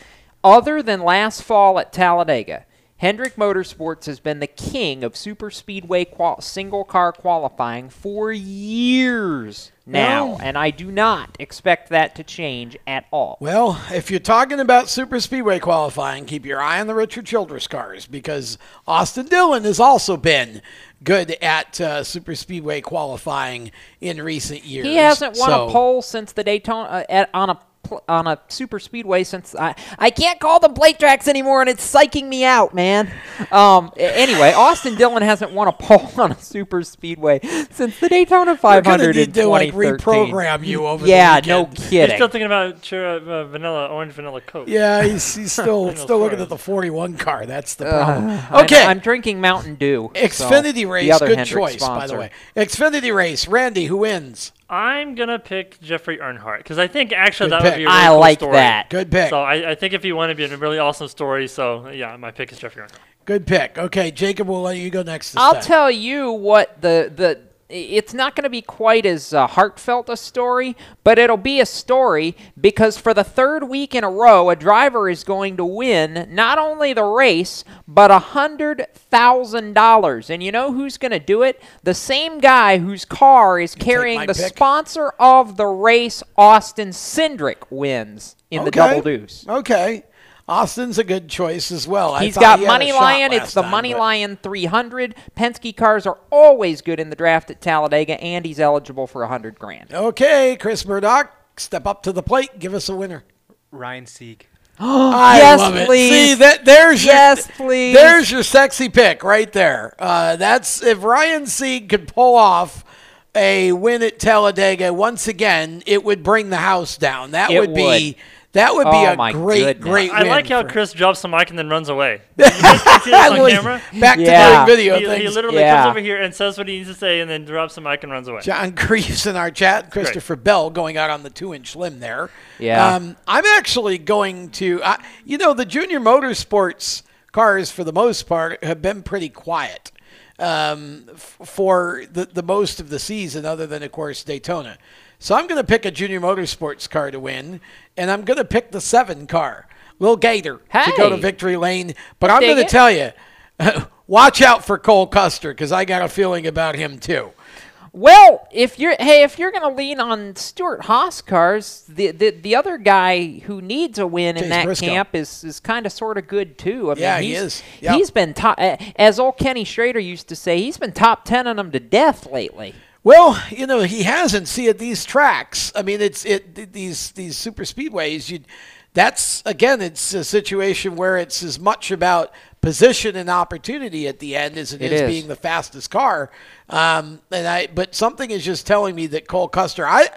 other than last fall at Talladega. Hendrick Motorsports has been the king of super speedway qual- single car qualifying for years now, Well- and I do not expect that to change at all. Well, if you're talking about super speedway qualifying, keep your eye on the Richard Childress cars because Austin Dillon has also been good at uh, super speedway qualifying in recent years. He hasn't won So- a pole since the Daytona uh, at, on a on a super speedway since I I can't call them plate tracks anymore, and it's psyching me out, man. Um. Anyway, Austin Dillon hasn't won a pole on a super speedway since the Daytona 500 gonna in need to like reprogram you over. the Yeah, weekend. no He's kidding. still thinking about churro, uh, vanilla, orange vanilla Coke. Yeah, he's, he's still still looking at the 41 car. That's the Uh, problem. I- okay, I'm drinking Mountain Dew. so Xfinity the race, good Hendrick choice, by the sponsor. way. Xfinity race, Randy, who wins? I'm gonna pick Jeffrey Earnhardt because I think actually Good that pick. would be a really I cool like story. that. Good pick. So I, I think if you want to be a really awesome story, so yeah, my pick is Jeffrey Earnhardt. Good pick. Okay, Jacob, we'll let you go next. This I'll time. tell you what the the it's not going to be quite as uh, heartfelt a story, but it'll be a story because for the third week in a row, a driver is going to win not only the race but a hundred thousand dollars. And you know who's going to do it? The same guy whose car is carrying the pick? sponsor of the race, Austin Cindric, wins in the double deuce. Okay. Austin's a good choice as well. I He's thought got he MoneyLion. It's the time, Money but- Lion 300. Penske cars are always good in the draft at Talladega, and he's eligible for hundred grand. Okay, Chris Murdoch, step up to the plate. Give us a winner. Ryan Sieg. I yes, love it. please. See that there's yes, your, please. There's your sexy pick right there. Uh, that's if Ryan Sieg could pull off a win at Talladega once again, it would bring the house down. That It would be would. That would be Oh, a my great goodness. great. I win like how for- Chris drops the mic and then runs away. Did you guys see this on camera? Back to Yeah. doing video He, things. he literally Yeah. comes over here and says what he needs to say, and then drops the mic and runs away. John Greaves in our chat, Christopher Bell going out on the two inch limb there. Yeah. Um, I'm actually going to, uh, you know, the junior motorsports cars for the most part have been pretty quiet um, f- for the, the most of the season, other than, of course, Daytona. So I'm going to pick a junior motorsports car to win, and I'm going to pick the seven car, Lil Gator, to go to victory lane. But I'm going to tell you, watch out for Cole Custer because I got a feeling about him too. Well, if you're hey, if you're going to lean on Stewart-Haas cars, the, the the other guy who needs a win in that Briscoe. camp is is kind of sort of good too. I mean, Yeah, he is. Yep. He's been top, as old Kenny Schrader used to say. He's been top ten on them to death lately. Well, you know, he hasn't. See, at these tracks, I mean, it's it these these super speedways. You, that's again, it's a situation where it's as much about position and opportunity at the end as it It is, is. being the fastest car. Um, and I, but something is just telling me that Cole Custer. I,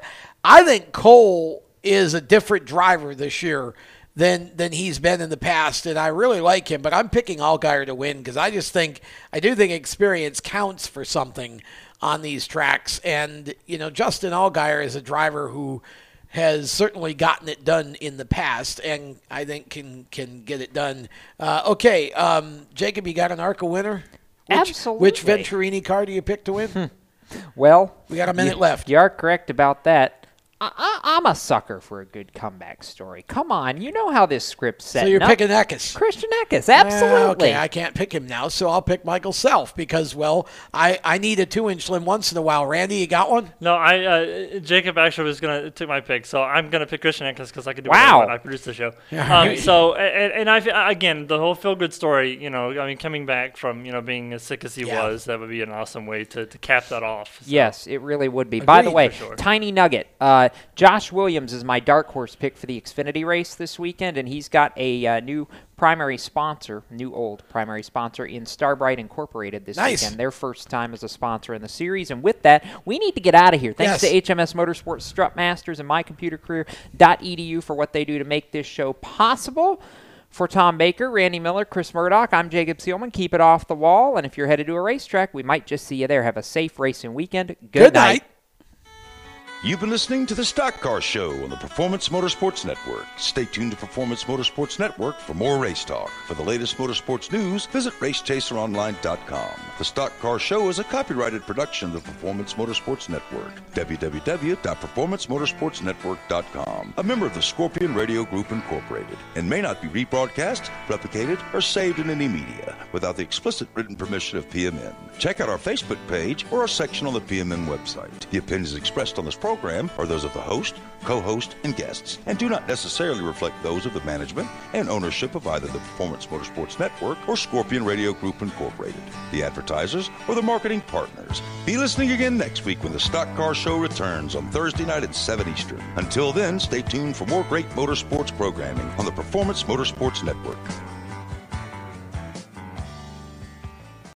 I think Cole is a different driver this year than than he's been in the past, and I really like him. But I'm picking Allgaier to win because I just think I do think experience counts for something on these tracks. And you know, Justin Allgaier is a driver who has certainly gotten it done in the past, and I think can can get it done. Uh, okay, um, Jacob, you got an ARCA winner? Which, Which Venturini car do you pick to win? Well, We got a minute you- left. You are correct about that. I, I, I'm a sucker for a good comeback story. Come on, you know how this script's set. So you're picking Eckes. Christian Eckes, absolutely. Uh, okay, I can't pick him now, so I'll pick Michael Self because, well, I, I need a two inch limb once in a while. Randy, you got one? No, I uh, Jacob actually was gonna take my pick, so I'm gonna pick Christian Eckes because I could do Wow. whatever I. I produced the show. Yeah, Um, so and, and I again the whole feel good story. You know, I mean, coming back from you know being as sick as he Yeah. was, that would be an awesome way to, to cap that off. So. Yes, it really would be. By the way, sure. tiny nugget. Uh, Josh Williams is my dark horse pick for the Xfinity race this weekend, and he's got a uh, new primary sponsor, new old primary sponsor in Starbright Incorporated this Nice. weekend. Their first time as a sponsor in the series. And with that, we need to get out of here. Thanks Yes. to HMS Motorsports Strut Masters and mycomputercareer.edu for what they do to make this show possible. For Tom Baker, Randy Miller, Chris Murdoch, I'm Jacob Seelman. Keep it off the wall. And if you're headed to a racetrack, we might just see you there. Have a safe racing weekend. Good, night. You've been listening to the Stock Car Show on the Performance Motorsports Network. Stay tuned to Performance Motorsports Network for more race talk. For the latest motorsports news, visit racechaseronline.com. The Stock Car Show is a copyrighted production of the Performance Motorsports Network. www.performancemotorsportsnetwork.com. A member of the Scorpion Radio Group Incorporated and may not be rebroadcast, replicated, or saved in any media without the explicit written permission of PMN. Check out our Facebook page or our section on the PMN website. The opinions expressed on this program are those of the host, co-host, and guests, and do not necessarily reflect those of the management and ownership of either the Performance Motorsports Network or Scorpion Radio Group Incorporated, the advertisers, or the marketing partners. Be listening again next week when the Stock Car Show returns on Thursday night at 7 Eastern. Until then, stay tuned for more great motorsports programming on the Performance Motorsports Network.